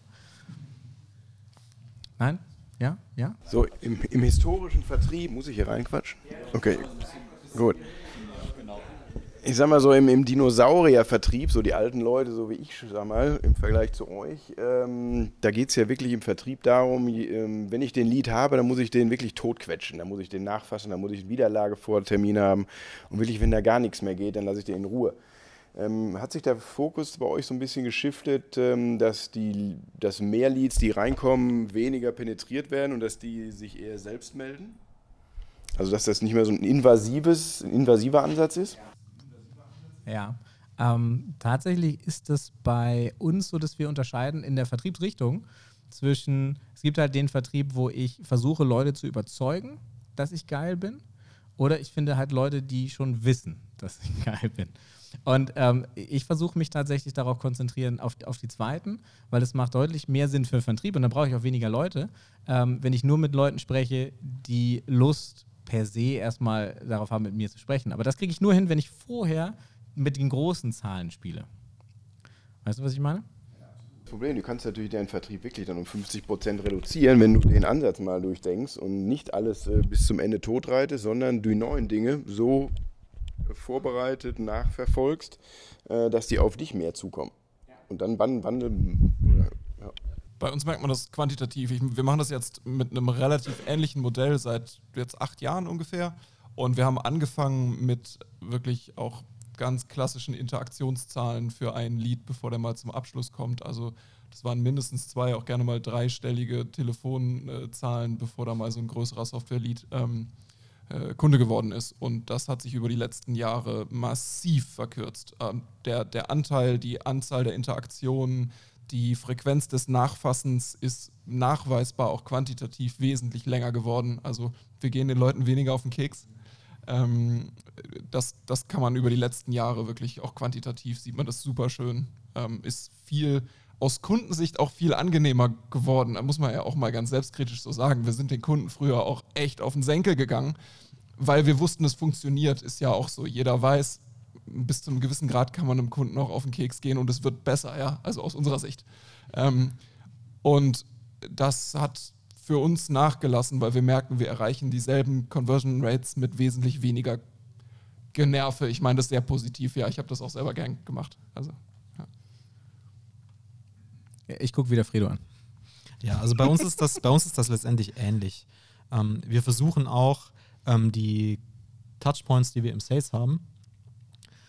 Nein? Ja? Ja? So, im, im historischen Vertrieb, muss ich hier reinquatschen? Okay, gut. Ich sag mal so, im, im Dinosauriervertrieb, so die alten Leute, so wie ich, sag mal, im Vergleich zu euch, ähm, da geht es ja wirklich im Vertrieb darum, ähm, wenn ich den Lied habe, dann muss ich den wirklich totquetschen, dann muss ich den nachfassen, dann muss ich einen Wiederlagevortermin haben und wirklich, wenn da gar nichts mehr geht, dann lasse ich den in Ruhe. Ähm, hat sich der Fokus bei euch so ein bisschen geschiftet, ähm, dass, die, dass mehr Leads, die reinkommen, weniger penetriert werden und dass die sich eher selbst melden? Also dass das nicht mehr so ein invasives, invasiver Ansatz ist? Ja, ähm, tatsächlich ist es bei uns so, dass wir unterscheiden in der Vertriebsrichtung zwischen, es gibt halt den Vertrieb, wo ich versuche, Leute zu überzeugen, dass ich geil bin, oder ich finde halt Leute, die schon wissen, dass ich geil bin. Und ähm, ich versuche mich tatsächlich darauf konzentrieren, auf, auf die zweiten, weil es macht deutlich mehr Sinn für Vertrieb und dann brauche ich auch weniger Leute, ähm, wenn ich nur mit Leuten spreche, die Lust per se erstmal darauf haben, mit mir zu sprechen. Aber das kriege ich nur hin, wenn ich vorher mit den großen Zahlen spiele. Weißt du, was ich meine? Problem, du kannst natürlich deinen Vertrieb wirklich dann um 50 Prozent reduzieren, wenn du den Ansatz mal durchdenkst und nicht alles äh, bis zum Ende totreitest, sondern die neuen Dinge so vorbereitet, nachverfolgst, äh, dass die auf dich mehr zukommen. Und dann wandeln. Ja. Bei uns merkt man das quantitativ. Ich, wir machen das jetzt mit einem relativ ähnlichen Modell seit jetzt acht Jahren ungefähr. Und wir haben angefangen mit wirklich auch ganz klassischen Interaktionszahlen für ein Lied, bevor der mal zum Abschluss kommt. Also das waren mindestens zwei, auch gerne mal dreistellige Telefonzahlen, bevor da mal so ein größerer Software-Lead ähm, äh, Kunde geworden ist. Und das hat sich über die letzten Jahre massiv verkürzt. Ähm, der, der Anteil, die Anzahl der Interaktionen, die Frequenz des Nachfassens ist nachweisbar auch quantitativ wesentlich länger geworden. Also wir gehen den Leuten weniger auf den Keks. Ähm, das, das kann man über die letzten Jahre wirklich auch quantitativ, sieht man das super schön. Ähm, ist viel aus Kundensicht auch viel angenehmer geworden. Da muss man ja auch mal ganz selbstkritisch so sagen. Wir sind den Kunden früher auch echt auf den Senkel gegangen, weil wir wussten, es funktioniert. Ist ja auch so. Jeder weiß, bis zu einem gewissen Grad kann man einem Kunden auch auf den Keks gehen und es wird besser, ja. Also aus unserer Sicht. Ähm, und das hat für uns nachgelassen, weil wir merken, wir erreichen dieselben Conversion Rates mit wesentlich weniger Generve. Ich meine das sehr positiv, ja. Ich habe das auch selber gern gemacht. Also. Ich gucke wieder Fredo an. Ja, also bei uns ist das, bei uns ist das letztendlich ähnlich. Ähm, wir versuchen auch ähm, die Touchpoints, die wir im Sales haben,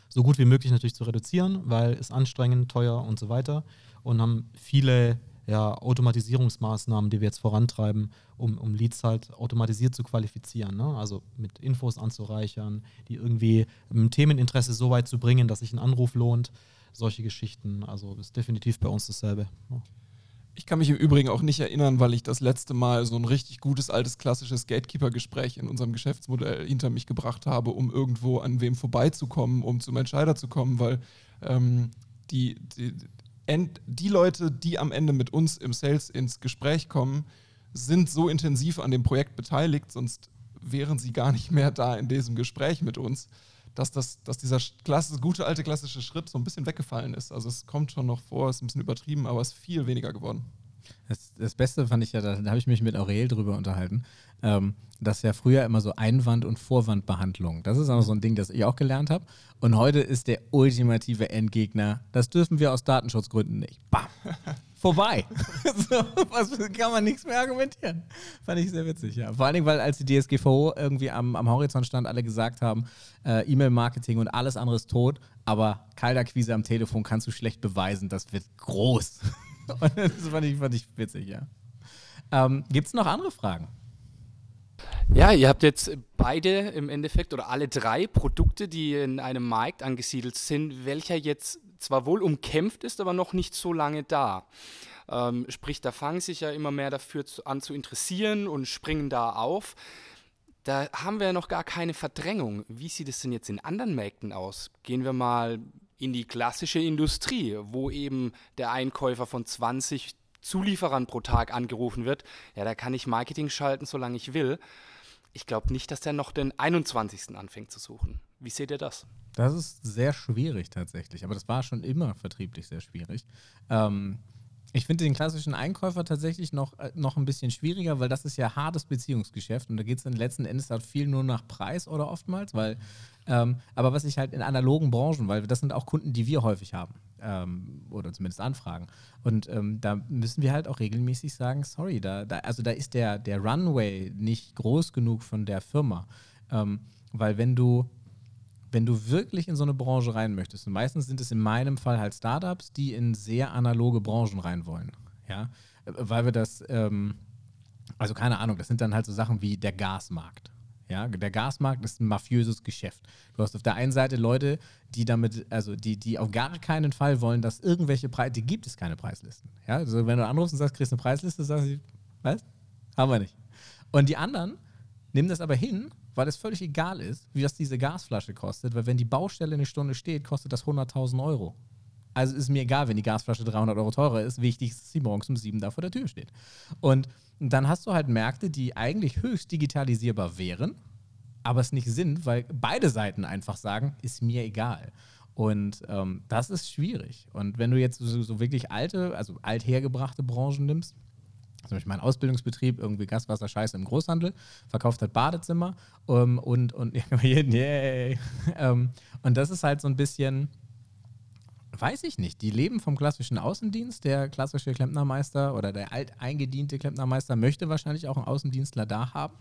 so gut wie möglich natürlich zu reduzieren, weil es anstrengend, teuer und so weiter. Und haben viele ja, Automatisierungsmaßnahmen, die wir jetzt vorantreiben, um, um Leads halt automatisiert zu qualifizieren. Ne? Also mit Infos anzureichern, die irgendwie ein Themeninteresse so weit zu bringen, dass sich ein Anruf lohnt. Solche Geschichten. Also ist definitiv bei uns dasselbe. Ich kann mich im Übrigen auch nicht erinnern, weil ich das letzte Mal so ein richtig gutes, altes, klassisches Gatekeeper-Gespräch in unserem Geschäftsmodell hinter mich gebracht habe, um irgendwo an wem vorbeizukommen, um zum Entscheider zu kommen, weil ähm, die, die, die Leute, die am Ende mit uns im Sales ins Gespräch kommen, sind so intensiv an dem Projekt beteiligt, sonst wären sie gar nicht mehr da in diesem Gespräch mit uns, dass, das, dass dieser klasse, gute alte klassische Schritt so ein bisschen weggefallen ist. Also es kommt schon noch vor, ist ein bisschen übertrieben, aber es ist viel weniger geworden. Das, das Beste fand ich ja, da, da habe ich mich mit Aurel drüber unterhalten, ähm, dass ja früher immer so Einwand- und Vorwandbehandlung, das ist auch so ein Ding, das ich auch gelernt habe. Und heute ist der ultimative Endgegner, das dürfen wir aus Datenschutzgründen nicht. Bam! Vorbei. so, was kann man nichts mehr argumentieren. Fand ich sehr witzig, ja. Vor allen Dingen, weil als die DSGVO irgendwie am, am Horizont stand, alle gesagt haben, äh, E-Mail-Marketing und alles andere ist tot, aber Kaltakquise am Telefon kannst du schlecht beweisen, das wird groß. das fand ich, fand ich witzig, ja. Ähm, Gibt es noch andere Fragen? Ja, ihr habt jetzt beide im Endeffekt oder alle drei Produkte, die in einem Markt angesiedelt sind, welcher jetzt zwar wohl umkämpft ist, aber noch nicht so lange da. Ähm, sprich, da fangen sich ja immer mehr dafür zu, an zu interessieren und springen da auf. Da haben wir ja noch gar keine Verdrängung. Wie sieht es denn jetzt in anderen Märkten aus? Gehen wir mal in die klassische Industrie, wo eben der Einkäufer von 20 Zulieferern pro Tag angerufen wird. Ja, da kann ich Marketing schalten, solange ich will. Ich glaube nicht, dass der noch den 21. anfängt zu suchen. Wie seht ihr das? Das ist sehr schwierig tatsächlich, aber das war schon immer vertrieblich sehr schwierig. Ähm, ich finde den klassischen Einkäufer tatsächlich noch, äh, noch ein bisschen schwieriger, weil das ist ja hartes Beziehungsgeschäft und da geht es dann letzten Endes halt viel nur nach Preis oder oftmals, weil, ähm, aber was ich halt in analogen Branchen, weil das sind auch Kunden, die wir häufig haben ähm, oder zumindest anfragen und ähm, da müssen wir halt auch regelmäßig sagen, sorry, da, da, also da ist der, der Runway nicht groß genug von der Firma, ähm, weil wenn du wenn du wirklich in so eine Branche rein möchtest, und meistens sind es in meinem Fall halt Startups, die in sehr analoge Branchen rein wollen, ja, weil wir das, ähm, also keine Ahnung, das sind dann halt so Sachen wie der Gasmarkt. Ja, der Gasmarkt ist ein mafiöses Geschäft. Du hast auf der einen Seite Leute, die damit, also die, die auf gar keinen Fall wollen, dass irgendwelche Preise, die gibt es keine Preislisten. Ja, also wenn du anrufst und sagst, kriegst du eine Preisliste, sagst du, was? Haben wir nicht. Und die anderen nehmen das aber hin, weil es völlig egal ist, wie das diese Gasflasche kostet, weil wenn die Baustelle eine Stunde steht, kostet das 100.000 Euro. Also ist mir egal, wenn die Gasflasche 300 Euro teurer ist. Wichtig ist, dass sie morgens um sieben da vor der Tür steht. Und dann hast du halt Märkte, die eigentlich höchst digitalisierbar wären, aber es nicht sind, weil beide Seiten einfach sagen, ist mir egal. Und ähm, das ist schwierig. Und wenn du jetzt so, so wirklich alte, also althergebrachte Branchen nimmst, zum Beispiel mein Ausbildungsbetrieb, irgendwie Gaswasser, Scheiße im Großhandel, verkauft hat Badezimmer um, und, und, yeah, um, und das ist halt so ein bisschen, weiß ich nicht, die leben vom klassischen Außendienst. Der klassische Klempnermeister oder der alteingediente Klempnermeister möchte wahrscheinlich auch einen Außendienstler da haben.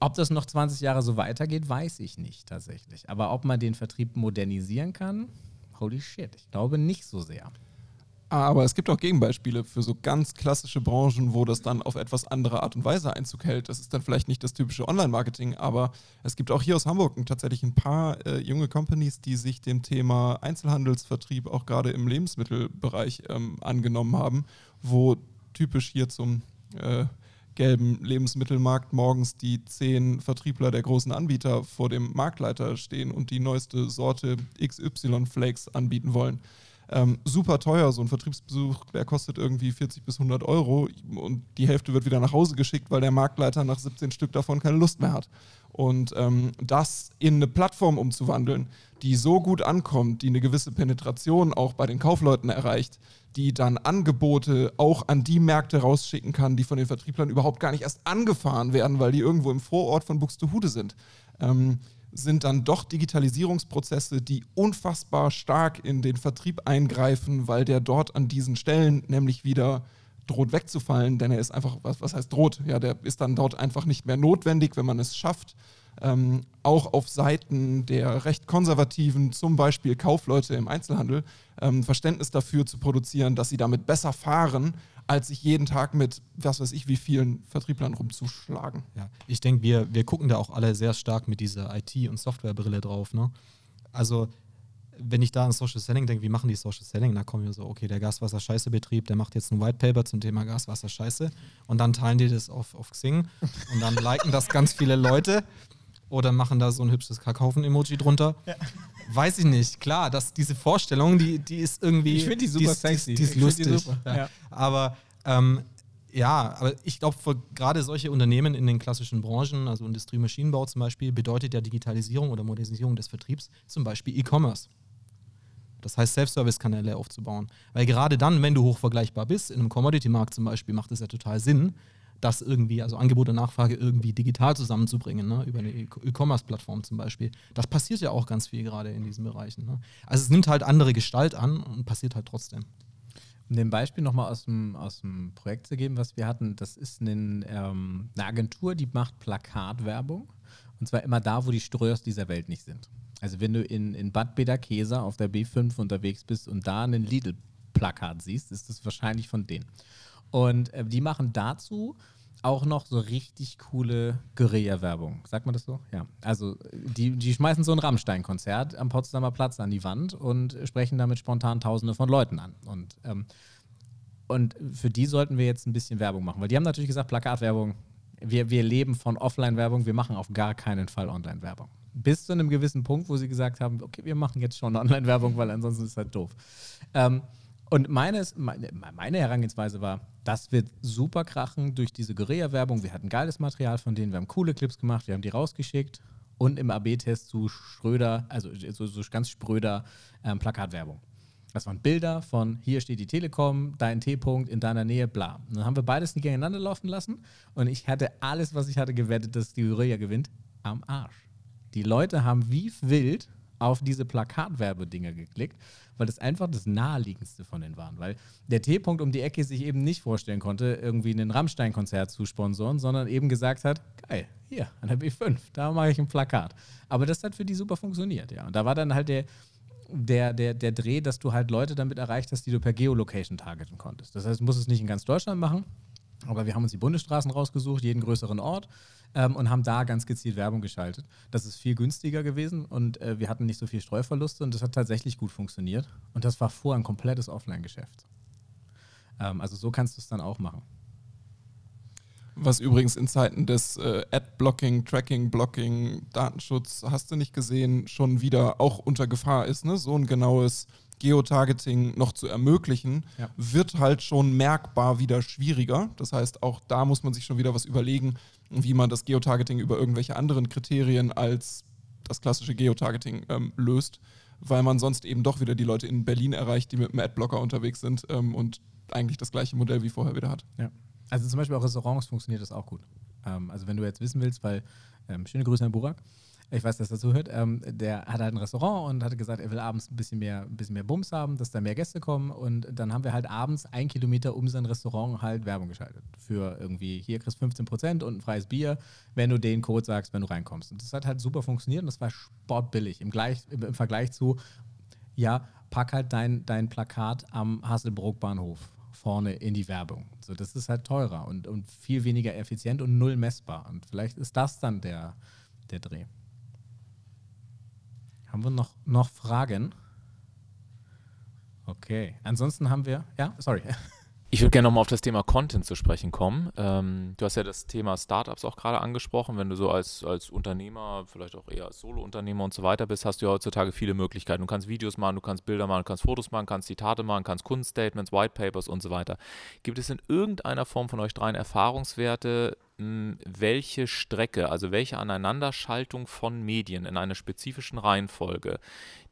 Ob das noch 20 Jahre so weitergeht, weiß ich nicht tatsächlich. Aber ob man den Vertrieb modernisieren kann, holy shit, ich glaube nicht so sehr. Aber es gibt auch Gegenbeispiele für so ganz klassische Branchen, wo das dann auf etwas andere Art und Weise Einzug hält. Das ist dann vielleicht nicht das typische Online-Marketing, aber es gibt auch hier aus Hamburg tatsächlich ein paar äh, junge Companies, die sich dem Thema Einzelhandelsvertrieb auch gerade im Lebensmittelbereich ähm, angenommen haben, wo typisch hier zum äh, gelben Lebensmittelmarkt morgens die zehn Vertriebler der großen Anbieter vor dem Marktleiter stehen und die neueste Sorte XY Flakes anbieten wollen. Ähm, super teuer, so ein Vertriebsbesuch, der kostet irgendwie 40 bis 100 Euro und die Hälfte wird wieder nach Hause geschickt, weil der Marktleiter nach 17 Stück davon keine Lust mehr hat. Und ähm, das in eine Plattform umzuwandeln, die so gut ankommt, die eine gewisse Penetration auch bei den Kaufleuten erreicht, die dann Angebote auch an die Märkte rausschicken kann, die von den Vertrieblern überhaupt gar nicht erst angefahren werden, weil die irgendwo im Vorort von Buxtehude sind. Ähm, sind dann doch Digitalisierungsprozesse, die unfassbar stark in den Vertrieb eingreifen, weil der dort an diesen Stellen nämlich wieder droht wegzufallen, denn er ist einfach, was, was heißt droht? Ja, der ist dann dort einfach nicht mehr notwendig, wenn man es schafft, ähm, auch auf Seiten der recht konservativen, zum Beispiel Kaufleute im Einzelhandel, ähm, Verständnis dafür zu produzieren, dass sie damit besser fahren, als sich jeden Tag mit, was weiß ich, wie vielen Vertrieblern rumzuschlagen. Ja, ich denke, wir, wir gucken da auch alle sehr stark mit dieser IT- und Softwarebrille drauf. Ne? Also, wenn ich da an Social Selling denke, wie machen die Social Selling? Da kommen wir so, okay, der Gaswasser-Scheiße-Betrieb, der macht jetzt ein White Paper zum Thema Gaswasser-Scheiße und dann teilen die das auf, auf Xing und dann liken das ganz viele Leute oder machen da so ein hübsches Kackhaufen-Emoji drunter. Ja. Weiß ich nicht. Klar, dass diese Vorstellung, die, die ist irgendwie. Ich finde die super die, sexy. Die, die ist ich lustig. Die super. Ja. Ja. Aber ähm, ja, aber ich glaube, für gerade solche Unternehmen in den klassischen Branchen, also Industrie, Maschinenbau zum Beispiel, bedeutet ja Digitalisierung oder Modernisierung des Vertriebs zum Beispiel E-Commerce. Das heißt, Self-Service-Kanäle aufzubauen. Weil gerade dann, wenn du hochvergleichbar bist, in einem Commodity-Markt zum Beispiel, macht es ja total Sinn, das irgendwie, also Angebot und Nachfrage irgendwie digital zusammenzubringen, ne? über eine E-Commerce-Plattform zum Beispiel. Das passiert ja auch ganz viel gerade in diesen Bereichen. Ne? Also es nimmt halt andere Gestalt an und passiert halt trotzdem. Um dem Beispiel nochmal aus dem, aus dem Projekt zu geben, was wir hatten, das ist ein, ähm, eine Agentur, die macht Plakatwerbung. Und zwar immer da, wo die Ströers dieser Welt nicht sind. Also wenn du in, in Bad Bederkesa auf der B5 unterwegs bist und da ein Lidl-Plakat siehst, ist das wahrscheinlich von denen. Und äh, die machen dazu auch noch so richtig coole Guerilla-Werbung. Sagt man das so? Ja. Also die, die schmeißen so ein Rammstein-Konzert am Potsdamer Platz an die Wand und sprechen damit spontan Tausende von Leuten an. Und, ähm, und für die sollten wir jetzt ein bisschen Werbung machen, weil die haben natürlich gesagt, Plakatwerbung, wir, wir leben von Offline-Werbung, wir machen auf gar keinen Fall Online-Werbung. Bis zu einem gewissen Punkt, wo sie gesagt haben, okay, wir machen jetzt schon Online-Werbung, weil ansonsten ist halt doof. Ähm, und meines, meine, meine Herangehensweise war, das wird super krachen durch diese Guerilla-Werbung. Wir hatten geiles Material von denen, wir haben coole Clips gemacht, wir haben die rausgeschickt und im AB-Test zu Schröder, also so, so ganz spröder ähm, Plakatwerbung. Das waren Bilder von hier steht die Telekom, dein T-Punkt in deiner Nähe, bla. Und dann haben wir beides nicht gegeneinander laufen lassen und ich hatte alles, was ich hatte, gewettet, dass die Guerilla gewinnt, am Arsch. Die Leute haben wie wild auf diese Plakatwerbedinger geklickt, weil das einfach das naheliegendste von denen waren. Weil der T-Punkt um die Ecke sich eben nicht vorstellen konnte, irgendwie ein Rammstein-Konzert zu sponsoren, sondern eben gesagt hat, geil, hier, an der B5, da mache ich ein Plakat. Aber das hat für die super funktioniert, ja. Und da war dann halt der, der, der, der Dreh, dass du halt Leute damit erreicht hast, die du per Geolocation targeten konntest. Das heißt, du musst es nicht in ganz Deutschland machen, aber wir haben uns die Bundesstraßen rausgesucht, jeden größeren Ort ähm, und haben da ganz gezielt Werbung geschaltet. Das ist viel günstiger gewesen und äh, wir hatten nicht so viel Streuverluste und das hat tatsächlich gut funktioniert. Und das war vorher ein komplettes Offline-Geschäft. Ähm, also so kannst du es dann auch machen. Was übrigens in Zeiten des äh, Ad-Blocking, Tracking-Blocking, Datenschutz, hast du nicht gesehen, schon wieder auch unter Gefahr ist, ne? so ein genaues Geotargeting noch zu ermöglichen, Ja. wird halt schon merkbar wieder schwieriger. Das heißt, auch da muss man sich schon wieder was überlegen, wie man das Geotargeting über irgendwelche anderen Kriterien als das klassische Geotargeting ähm, löst, weil man sonst eben doch wieder die Leute in Berlin erreicht, die mit dem Adblocker unterwegs sind ähm, und eigentlich das gleiche Modell wie vorher wieder hat. Ja. Also zum Beispiel auch Restaurants funktioniert das auch gut. Ähm, also wenn du jetzt wissen willst, weil, ähm, schöne Grüße an Burak, ich weiß, dass er dazu hört, ähm, der hat halt ein Restaurant und hatte gesagt, er will abends ein bisschen mehr, ein bisschen mehr Bums haben, dass da mehr Gäste kommen und dann haben wir halt abends ein Kilometer um sein Restaurant halt Werbung geschaltet. Für irgendwie, hier kriegst du 15% und ein freies Bier, wenn du den Code sagst, wenn du reinkommst. Und das hat halt super funktioniert und das war sportbillig im, Gleich, im, Vergleich zu, ja, pack halt dein, dein Plakat am Hasselbrook-Bahnhof vorne in die Werbung. So, das ist halt teurer und, und viel weniger effizient und null messbar. Und vielleicht ist das dann der, der Dreh. Haben wir noch, noch Fragen? Okay. Ansonsten haben wir. Ja, sorry. Ich würde gerne nochmal auf das Thema Content zu sprechen kommen. Ähm, du hast ja das Thema Startups auch gerade angesprochen. Wenn du so als, als Unternehmer, vielleicht auch eher als Solo-Unternehmer und so weiter bist, hast du ja heutzutage viele Möglichkeiten. Du kannst Videos machen, du kannst Bilder machen, du kannst Fotos machen, kannst Zitate machen, kannst Kundenstatements, White Papers und so weiter. Gibt es in irgendeiner Form von euch dreien Erfahrungswerte, welche Strecke, also welche Aneinanderschaltung von Medien in einer spezifischen Reihenfolge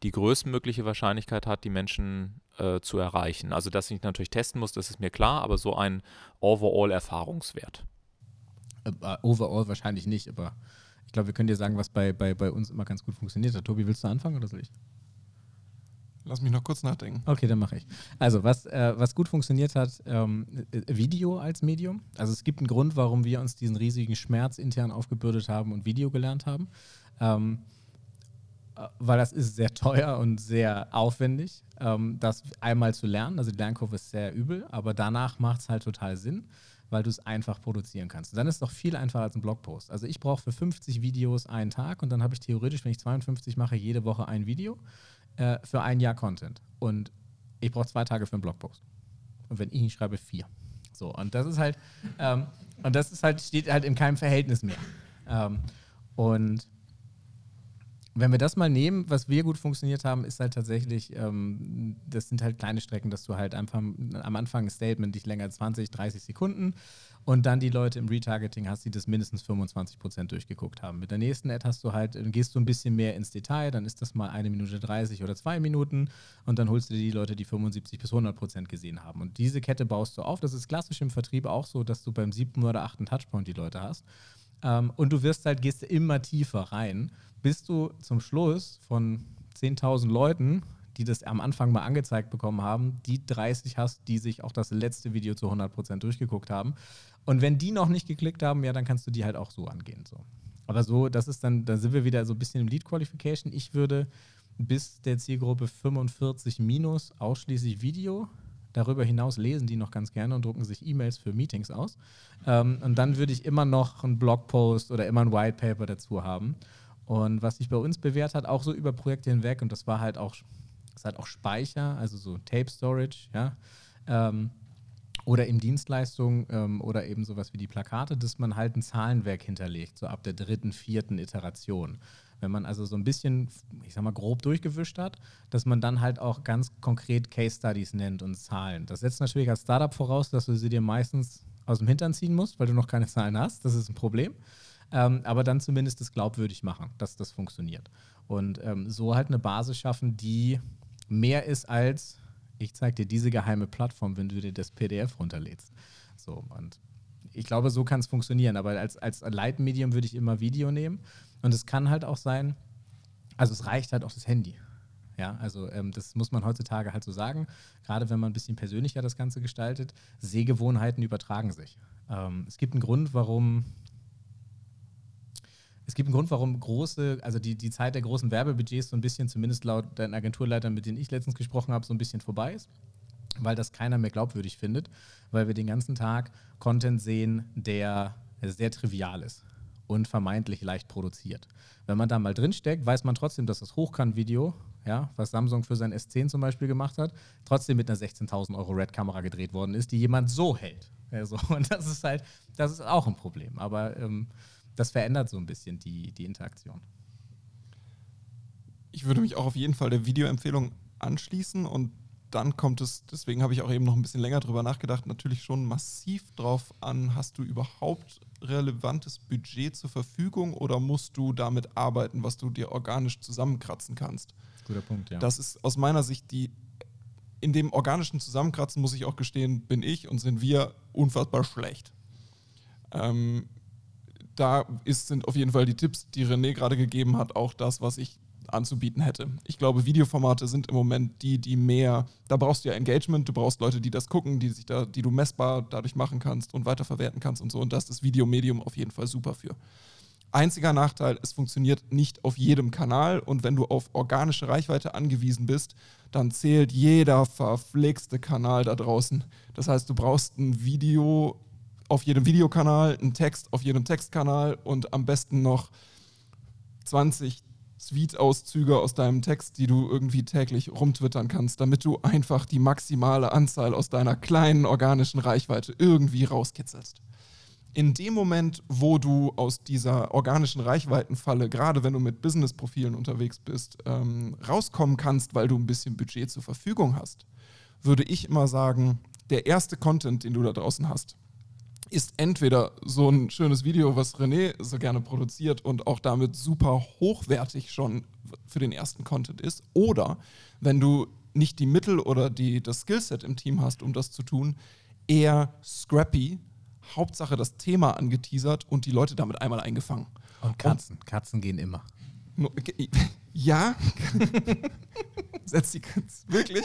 die größtmögliche Wahrscheinlichkeit hat, die Menschen äh, zu erreichen. Also, dass ich natürlich testen muss, das ist mir klar, aber so ein Overall-Erfahrungswert. Äh, overall wahrscheinlich nicht, aber ich glaube, wir können dir sagen, was bei, bei, bei uns immer ganz gut funktioniert. Tobi, willst du anfangen oder soll ich? Lass mich noch kurz nachdenken. Okay, dann mache ich. Also, was, äh, was gut funktioniert hat, ähm, äh, Video als Medium. Also, es gibt einen Grund, warum wir uns diesen riesigen Schmerz intern aufgebürdet haben und Video gelernt haben. Ähm, äh, weil das ist sehr teuer und sehr aufwendig, ähm, das einmal zu lernen. Also, die Lernkurve ist sehr übel, aber danach macht es halt total Sinn, weil du es einfach produzieren kannst. Und dann ist es doch viel einfacher als ein Blogpost. Also, ich brauche für 50 Videos einen Tag und dann habe ich theoretisch, wenn ich 52 mache, jede Woche ein Video äh, für ein Jahr Content. Und ich brauche zwei Tage für einen Blogpost. Und wenn ich ihn schreibe, vier. So, und das ist halt, ähm, und das ist halt, steht halt in keinem Verhältnis mehr. Ähm, und wenn wir das mal nehmen, was wir gut funktioniert haben, ist halt tatsächlich, ähm, das sind halt kleine Strecken, dass du halt einfach am Anfang ein Statement nicht länger als 20, 30 Sekunden und dann die Leute im Retargeting hast, die das mindestens 25 Prozent durchgeguckt haben. Mit der nächsten Ad hast du halt, gehst du ein bisschen mehr ins Detail, dann ist das mal eine Minute 30 oder zwei Minuten und dann holst du dir die Leute, die 75 bis 100 Prozent gesehen haben. Und diese Kette baust du auf. Das ist klassisch im Vertrieb auch so, dass du beim siebten oder achten Touchpoint die Leute hast. Ähm, und du wirst halt, gehst immer tiefer rein, bis du zum Schluss von 10.000 Leuten die das am Anfang mal angezeigt bekommen haben, die 30 hast, die sich auch das letzte Video zu 100% durchgeguckt haben. Und wenn die noch nicht geklickt haben, ja, dann kannst du die halt auch so angehen. So. Aber so, das ist dann, da sind wir wieder so ein bisschen im Lead Qualification. Ich würde bis der Zielgruppe 45 minus ausschließlich Video. Darüber hinaus lesen die noch ganz gerne und drucken sich E-Mails für Meetings aus. Ähm, und dann würde ich immer noch einen Blogpost oder immer ein White Paper dazu haben. Und was sich bei uns bewährt hat, auch so über Projekte hinweg, und das war halt auch, das hat auch Speicher, also so Tape Storage, ja. Ähm, oder eben Dienstleistungen ähm, oder eben sowas wie die Plakate, dass man halt ein Zahlenwerk hinterlegt, so ab der dritten, vierten Iteration. Wenn man also so ein bisschen, ich sag mal, grob durchgewischt hat, dass man dann halt auch ganz konkret Case Studies nennt und Zahlen. Das setzt natürlich als Startup voraus, dass du sie dir meistens aus dem Hintern ziehen musst, weil du noch keine Zahlen hast. Das ist ein Problem. Ähm, aber dann zumindest das glaubwürdig machen, dass das funktioniert. Und ähm, so halt eine Basis schaffen, die mehr ist als ich zeige dir diese geheime Plattform, wenn du dir das PDF runterlädst. So, und ich glaube, so kann es funktionieren. Aber als, als Leitmedium würde ich immer Video nehmen. Und es kann halt auch sein, also es reicht halt auch das Handy. Ja, also ähm, das muss man heutzutage halt so sagen. Gerade wenn man ein bisschen persönlicher das Ganze gestaltet, Sehgewohnheiten übertragen sich. Ähm, es gibt einen Grund, warum es gibt einen Grund, warum große, also die, die Zeit der großen Werbebudgets so ein bisschen, zumindest laut den Agenturleitern, mit denen ich letztens gesprochen habe, so ein bisschen vorbei ist, weil das keiner mehr glaubwürdig findet, weil wir den ganzen Tag Content sehen, der sehr trivial ist und vermeintlich leicht produziert. Wenn man da mal drinsteckt, weiß man trotzdem, dass das Hochkant-Video, ja, was Samsung für sein S10 zum Beispiel gemacht hat, trotzdem mit einer 16.000 Euro Red-Kamera gedreht worden ist, die jemand so hält. Also, und das ist halt, das ist auch ein Problem. Aber ähm, das verändert so ein bisschen die, die Interaktion. Ich würde mich auch auf jeden Fall der Videoempfehlung anschließen und dann kommt es, deswegen habe ich auch eben noch ein bisschen länger drüber nachgedacht, natürlich schon massiv drauf an, hast du überhaupt relevantes Budget zur Verfügung oder musst du damit arbeiten, was du dir organisch zusammenkratzen kannst? Guter Punkt, ja. Das ist aus meiner Sicht die, in dem organischen Zusammenkratzen muss ich auch gestehen, bin ich und sind wir unfassbar schlecht. Ähm, da ist, sind auf jeden Fall die Tipps, die René gerade gegeben hat, auch das, was ich anzubieten hätte. Ich glaube, Videoformate sind im Moment die, die mehr, da brauchst du ja Engagement, du brauchst Leute, die das gucken, die sich da, die du messbar dadurch machen kannst und weiterverwerten kannst und so. Und das ist das Videomedium auf jeden Fall super für. Einziger Nachteil, es funktioniert nicht auf jedem Kanal und wenn du auf organische Reichweite angewiesen bist, dann zählt jeder verflixte Kanal da draußen. Das heißt, du brauchst ein Video auf jedem Videokanal, einen Text auf jedem Textkanal und am besten noch 20 Tweet-Auszüge aus deinem Text, die du irgendwie täglich rumtwittern kannst, damit du einfach die maximale Anzahl aus deiner kleinen organischen Reichweite irgendwie rauskitzelst. In dem Moment, wo du aus dieser organischen Reichweitenfalle, gerade wenn du mit Business-Profilen unterwegs bist, ähm, rauskommen kannst, weil du ein bisschen Budget zur Verfügung hast, würde ich immer sagen, der erste Content, den du da draußen hast, ist entweder so ein schönes Video, was René so gerne produziert und auch damit super hochwertig schon für den ersten Content ist, oder wenn du nicht die Mittel oder die, das Skillset im Team hast, um das zu tun, eher scrappy, Hauptsache das Thema angeteasert und die Leute damit einmal eingefangen. Und Katzen. Und Katzen gehen immer. Ja, setzt die wirklich.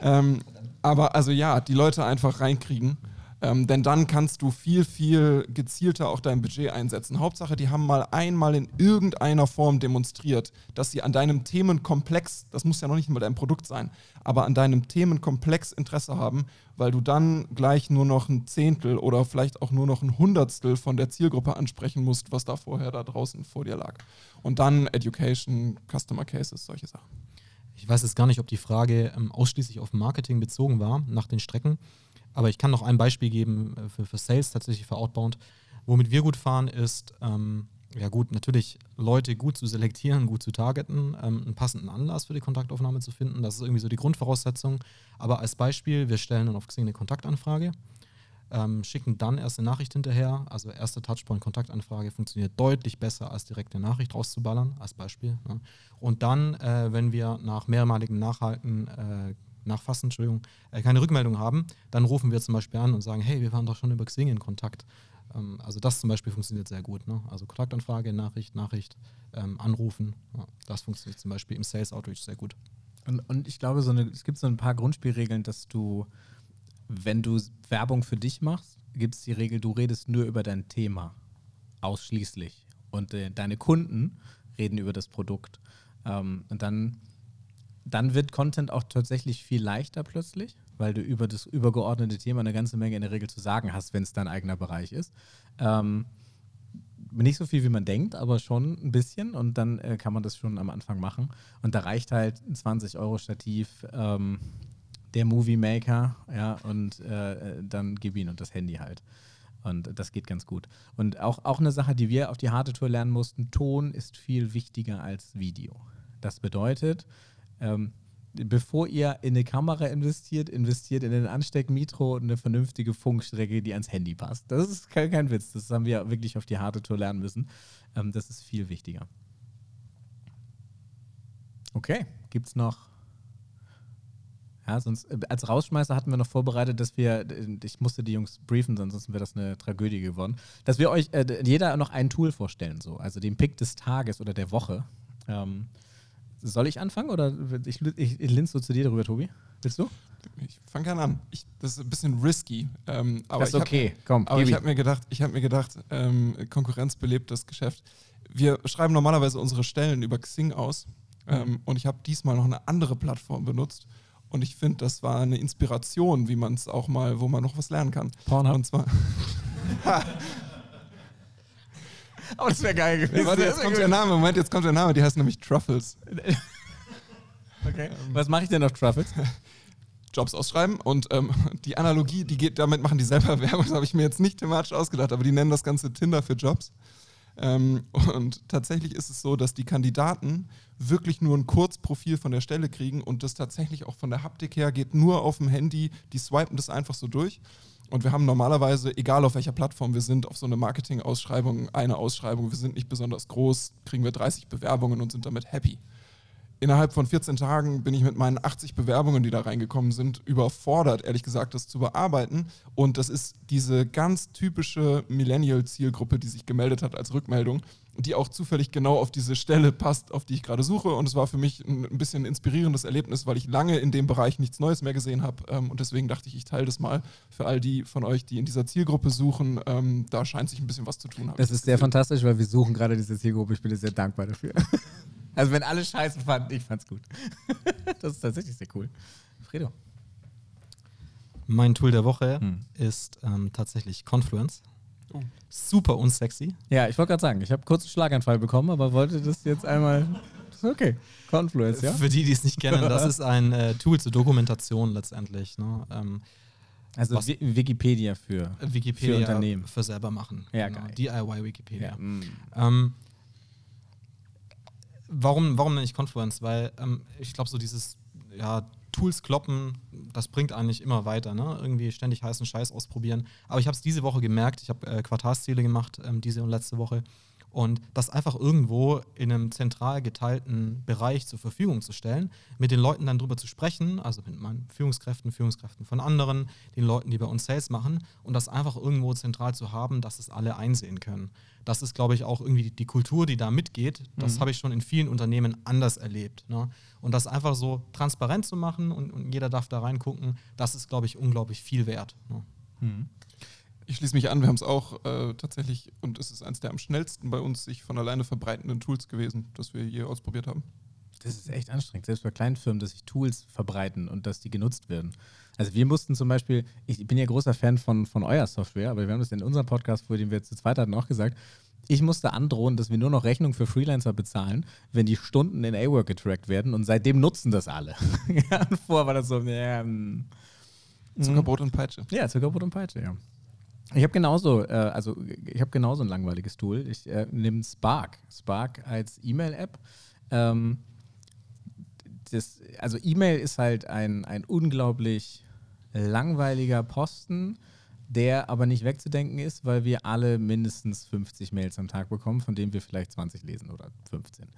Ähm, aber also ja, die Leute einfach reinkriegen. Ähm, denn dann kannst du viel, viel gezielter auch dein Budget einsetzen. Hauptsache, die haben mal einmal in irgendeiner Form demonstriert, dass sie an deinem Themenkomplex, das muss ja noch nicht mal dein Produkt sein, aber an deinem Themenkomplex Interesse haben, weil du dann gleich nur noch ein Zehntel oder vielleicht auch nur noch ein Hundertstel von der Zielgruppe ansprechen musst, was da vorher da draußen vor dir lag. Und dann Education, Customer Cases, solche Sachen. Ich weiß jetzt gar nicht, ob die Frage ähm, ausschließlich auf Marketing bezogen war, nach den Strecken. Aber ich kann noch ein Beispiel geben äh, für, für Sales, tatsächlich für Outbound. Womit wir gut fahren, ist, ähm, ja gut, natürlich Leute gut zu selektieren, gut zu targeten, ähm, einen passenden Anlass für die Kontaktaufnahme zu finden. Das ist irgendwie so die Grundvoraussetzung. Aber als Beispiel, wir stellen dann auf Xing eine Kontaktanfrage, ähm, schicken dann erst eine Nachricht hinterher. Also erste Touchpoint-Kontaktanfrage funktioniert deutlich besser, als direkt eine Nachricht rauszuballern, als Beispiel. Ne? Und dann, äh, wenn wir nach mehrmaligem Nachhalten äh, nachfassen, Entschuldigung, äh, keine Rückmeldung haben, dann rufen wir zum Beispiel an und sagen, hey, wir waren doch schon über Xing in Kontakt. Ähm, also das zum Beispiel funktioniert sehr gut. Ne? Also Kontaktanfrage, Nachricht, Nachricht, ähm, anrufen. Ja, das funktioniert zum Beispiel im Sales Outreach sehr gut. Und, und ich glaube, so eine, es gibt so ein paar Grundspielregeln, dass du, wenn du Werbung für dich machst, gibt es die Regel, du redest nur über dein Thema. Ausschließlich. Und äh, deine Kunden reden über das Produkt. Ähm, und dann dann wird Content auch tatsächlich viel leichter plötzlich, weil du über das übergeordnete Thema eine ganze Menge in der Regel zu sagen hast, wenn es dein eigener Bereich ist. Ähm, nicht so viel, wie man denkt, aber schon ein bisschen und dann äh, kann man das schon am Anfang machen. Und da reicht halt ein 20-Euro-Stativ, ähm, der Movie Maker, ja, und äh, dann gib ihn und das Handy halt. Und das geht ganz gut. Und auch, auch eine Sache, die wir auf die harte Tour lernen mussten, Ton ist viel wichtiger als Video. Das bedeutet, ähm, bevor ihr in eine Kamera investiert, investiert in einen Ansteckmitro und eine vernünftige Funkstrecke, die ans Handy passt. Das ist kein, kein Witz. Das haben wir wirklich auf die harte Tour lernen müssen. Ähm, das ist viel wichtiger. Okay, gibt es noch ja, sonst äh, als Rausschmeißer hatten wir noch vorbereitet, dass wir, äh, ich musste die Jungs briefen, sonst wäre das eine Tragödie geworden, dass wir euch äh, jeder noch ein Tool vorstellen, so, also den Pick des Tages oder der Woche. Ähm, soll ich anfangen oder ich, ich, ich linse so zu dir darüber, Tobi? Willst du? Ich fange gerne an. Ich, das ist ein bisschen risky. Ähm, aber das ist okay, hab, komm. Aber ich habe mir gedacht, ich habe mir gedacht, ähm, Konkurrenz belebt das Geschäft. Wir schreiben normalerweise unsere Stellen über Xing aus ähm, und ich habe diesmal noch eine andere Plattform benutzt. Und ich finde, das war eine Inspiration, wie man es auch mal, wo man noch was lernen kann. Pornhub. Und zwar. Aber das wäre geil gewesen. Warte, jetzt kommt der Name. Moment, jetzt kommt der Name. Die heißt nämlich Truffles. okay. Was mache ich denn auf Truffles? Jobs ausschreiben und ähm, die Analogie, die geht, damit machen die selber Werbung, das habe ich mir jetzt nicht thematisch ausgedacht, aber die nennen das Ganze Tinder für Jobs. Ähm, und tatsächlich ist es so, dass die Kandidaten wirklich nur ein Kurzprofil von der Stelle kriegen und das tatsächlich auch von der Haptik her geht nur auf dem Handy, die swipen das einfach so durch. Und wir haben normalerweise, egal auf welcher Plattform wir sind, auf so eine Marketing-Ausschreibung eine Ausschreibung. Wir sind nicht besonders groß, kriegen wir 30 Bewerbungen und sind damit happy. Innerhalb von 14 Tagen bin ich mit meinen 80 Bewerbungen, die da reingekommen sind, überfordert, ehrlich gesagt, das zu bearbeiten. Und das ist diese ganz typische Millennial-Zielgruppe, die sich gemeldet hat als Rückmeldung die auch zufällig genau auf diese Stelle passt, auf die ich gerade suche. Und es war für mich ein, bisschen ein inspirierendes Erlebnis, weil ich lange in dem Bereich nichts Neues mehr gesehen habe. Ähm, und deswegen dachte ich, ich teile das mal für all die von euch, die in dieser Zielgruppe suchen. Ähm, da scheint sich ein bisschen was zu tun. Das ist sehr fantastisch, weil wir suchen gerade diese Zielgruppe. Ich bin sehr dankbar dafür. also wenn alle Scheiße fanden, ich fand's gut. das ist tatsächlich sehr cool. Fredo. Mein Tool der Woche hm. ist ähm, tatsächlich Confluence. Oh. Super unsexy. Ja, ich wollte gerade sagen, ich habe kurz einen Schlaganfall bekommen, aber wollte das jetzt einmal. Okay, Confluence, ja. Für die, die es nicht kennen, das ist ein äh, Tool zur Dokumentation letztendlich. Ne? Ähm, also Wikipedia für, Wikipedia für Unternehmen. Für selber machen. Ja, genau. geil. DIY Wikipedia. Ja. Mm. Ähm, warum, warum nenne ich Confluence? Weil ähm, ich glaube, so dieses ja, Tools kloppen, das bringt eigentlich immer weiter. Ne? Irgendwie ständig heißen Scheiß ausprobieren. Aber ich habe es diese Woche gemerkt. Ich habe äh, Quartalsziele gemacht, ähm, diese und letzte Woche. Und das einfach irgendwo in einem zentral geteilten Bereich zur Verfügung zu stellen, mit den Leuten dann drüber zu sprechen, also mit meinen Führungskräften, Führungskräften von anderen, den Leuten, die bei uns Sales machen, und das einfach irgendwo zentral zu haben, dass es alle einsehen können. Das ist, glaube ich, auch irgendwie die Kultur, die da mitgeht. Das mhm. habe ich schon in vielen Unternehmen anders erlebt. Ne? Und das einfach so transparent zu machen und, und jeder darf da reingucken, das ist, glaube ich, unglaublich viel wert. Ne? Mhm. Ich schließe mich an, wir haben es auch äh, tatsächlich, und es ist eines der am schnellsten bei uns sich von alleine verbreitenden Tools gewesen, das wir je ausprobiert haben. Das ist echt anstrengend, selbst bei kleinen Firmen, dass sich Tools verbreiten und dass die genutzt werden. Also wir mussten zum Beispiel, ich bin ja großer Fan von, von eurer Software, aber wir haben das in unserem Podcast, vor dem wir zu zweit hatten, auch gesagt, ich musste androhen, dass wir nur noch Rechnungen für Freelancer bezahlen, wenn die Stunden in A-Work getrackt werden und seitdem nutzen das alle. ja, vorher war das so, ähm, Zuckerbrot und Peitsche. Ja, Zuckerbrot und Peitsche, ja. Ich habe genauso, äh, also ich habe genauso ein langweiliges Tool. Ich äh, nehme Spark. Spark als E-Mail-App. Ähm, also E-Mail ist halt ein, ein unglaublich langweiliger Posten, der aber nicht wegzudenken ist, weil wir alle mindestens 50 Mails am Tag bekommen, von denen wir vielleicht 20 lesen oder 15.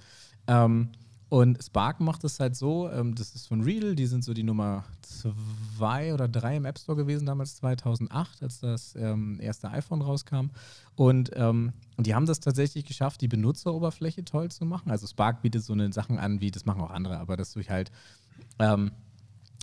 Ähm, und Spark macht es halt so, ähm, das ist von Real, die sind so die Nummer zwei oder drei im App Store gewesen, damals 2008, als das ähm, erste iPhone rauskam. Und ähm, die haben das tatsächlich geschafft, die Benutzeroberfläche toll zu machen. Also Spark bietet so eine Sachen an, wie das machen auch andere, aber dass du halt ähm,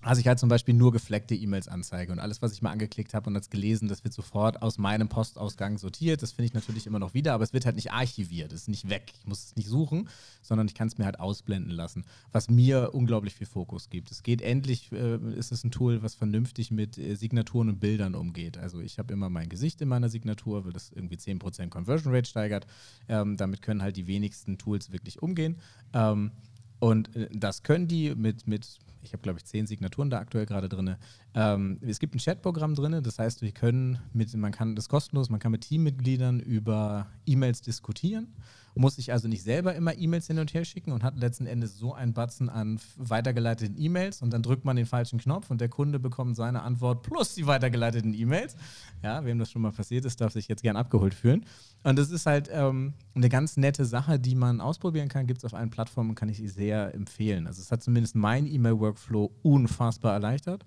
also ich halt zum Beispiel nur gefleckte E-Mails anzeige und alles, was ich mal angeklickt habe und das gelesen, das wird sofort aus meinem Postausgang sortiert. Das finde ich natürlich immer noch wieder, aber es wird halt nicht archiviert, es ist nicht weg. Ich muss es nicht suchen, sondern ich kann es mir halt ausblenden lassen, was mir unglaublich viel Fokus gibt. Es geht endlich, äh, ist es ein Tool, was vernünftig mit äh, Signaturen und Bildern umgeht. Also ich habe immer mein Gesicht in meiner Signatur, weil das irgendwie 10% Conversion Rate steigert. Ähm, damit können halt die wenigsten Tools wirklich umgehen. Ähm, und äh, das können die mit, mit ich habe glaube ich zehn Signaturen da aktuell gerade drin. Ähm, es gibt ein Chatprogramm drin, das heißt, wir können mit, man kann das kostenlos, man kann mit Teammitgliedern über E-Mails diskutieren muss sich also nicht selber immer E-Mails hin und her schicken und hat letzten Endes so einen Batzen an weitergeleiteten E-Mails und dann drückt man den falschen Knopf und der Kunde bekommt seine Antwort plus die weitergeleiteten E-Mails. Ja, wem das schon mal passiert ist, darf sich jetzt gern abgeholt fühlen. Und das ist halt ähm, eine ganz nette Sache, die man ausprobieren kann, gibt es auf allen Plattformen kann ich sehr empfehlen. Also es hat zumindest mein E-Mail-Workflow unfassbar erleichtert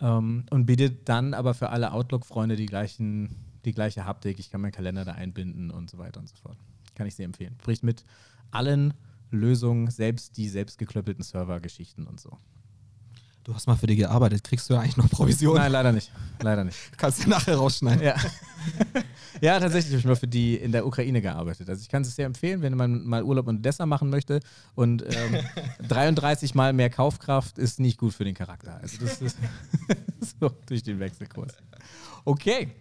ähm, und bietet dann aber für alle Outlook-Freunde die die gleiche Haptik. Ich kann meinen Kalender da einbinden und so weiter und so fort. Kann ich sehr empfehlen. Spricht mit allen Lösungen, selbst die selbstgeklöppelten Server-Geschichten und so. Du hast mal für die gearbeitet. Kriegst du ja eigentlich noch Provision? Nein, leider nicht. Leider nicht. Kannst du nachher rausschneiden. Ja. ja, tatsächlich habe ich mal für die in der Ukraine gearbeitet. Also ich kann es sehr empfehlen, wenn man mal Urlaub in Odessa machen möchte. Und ähm, 33 Mal mehr Kaufkraft ist nicht gut für den Charakter. Also das ist so durch den Wechselkurs. Okay.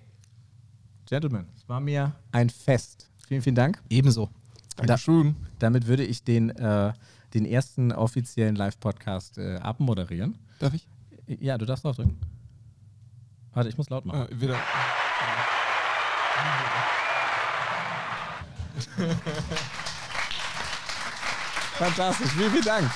Gentlemen, es war mir ein Fest. Vielen, vielen Dank. Ebenso. Dankeschön. Da, damit würde ich den, äh, den ersten offiziellen Live-Podcast äh, abmoderieren. Darf ich? Ja, du darfst auch drücken. Warte, ich muss laut machen. Äh, wieder. Fantastisch, vielen, vielen Dank.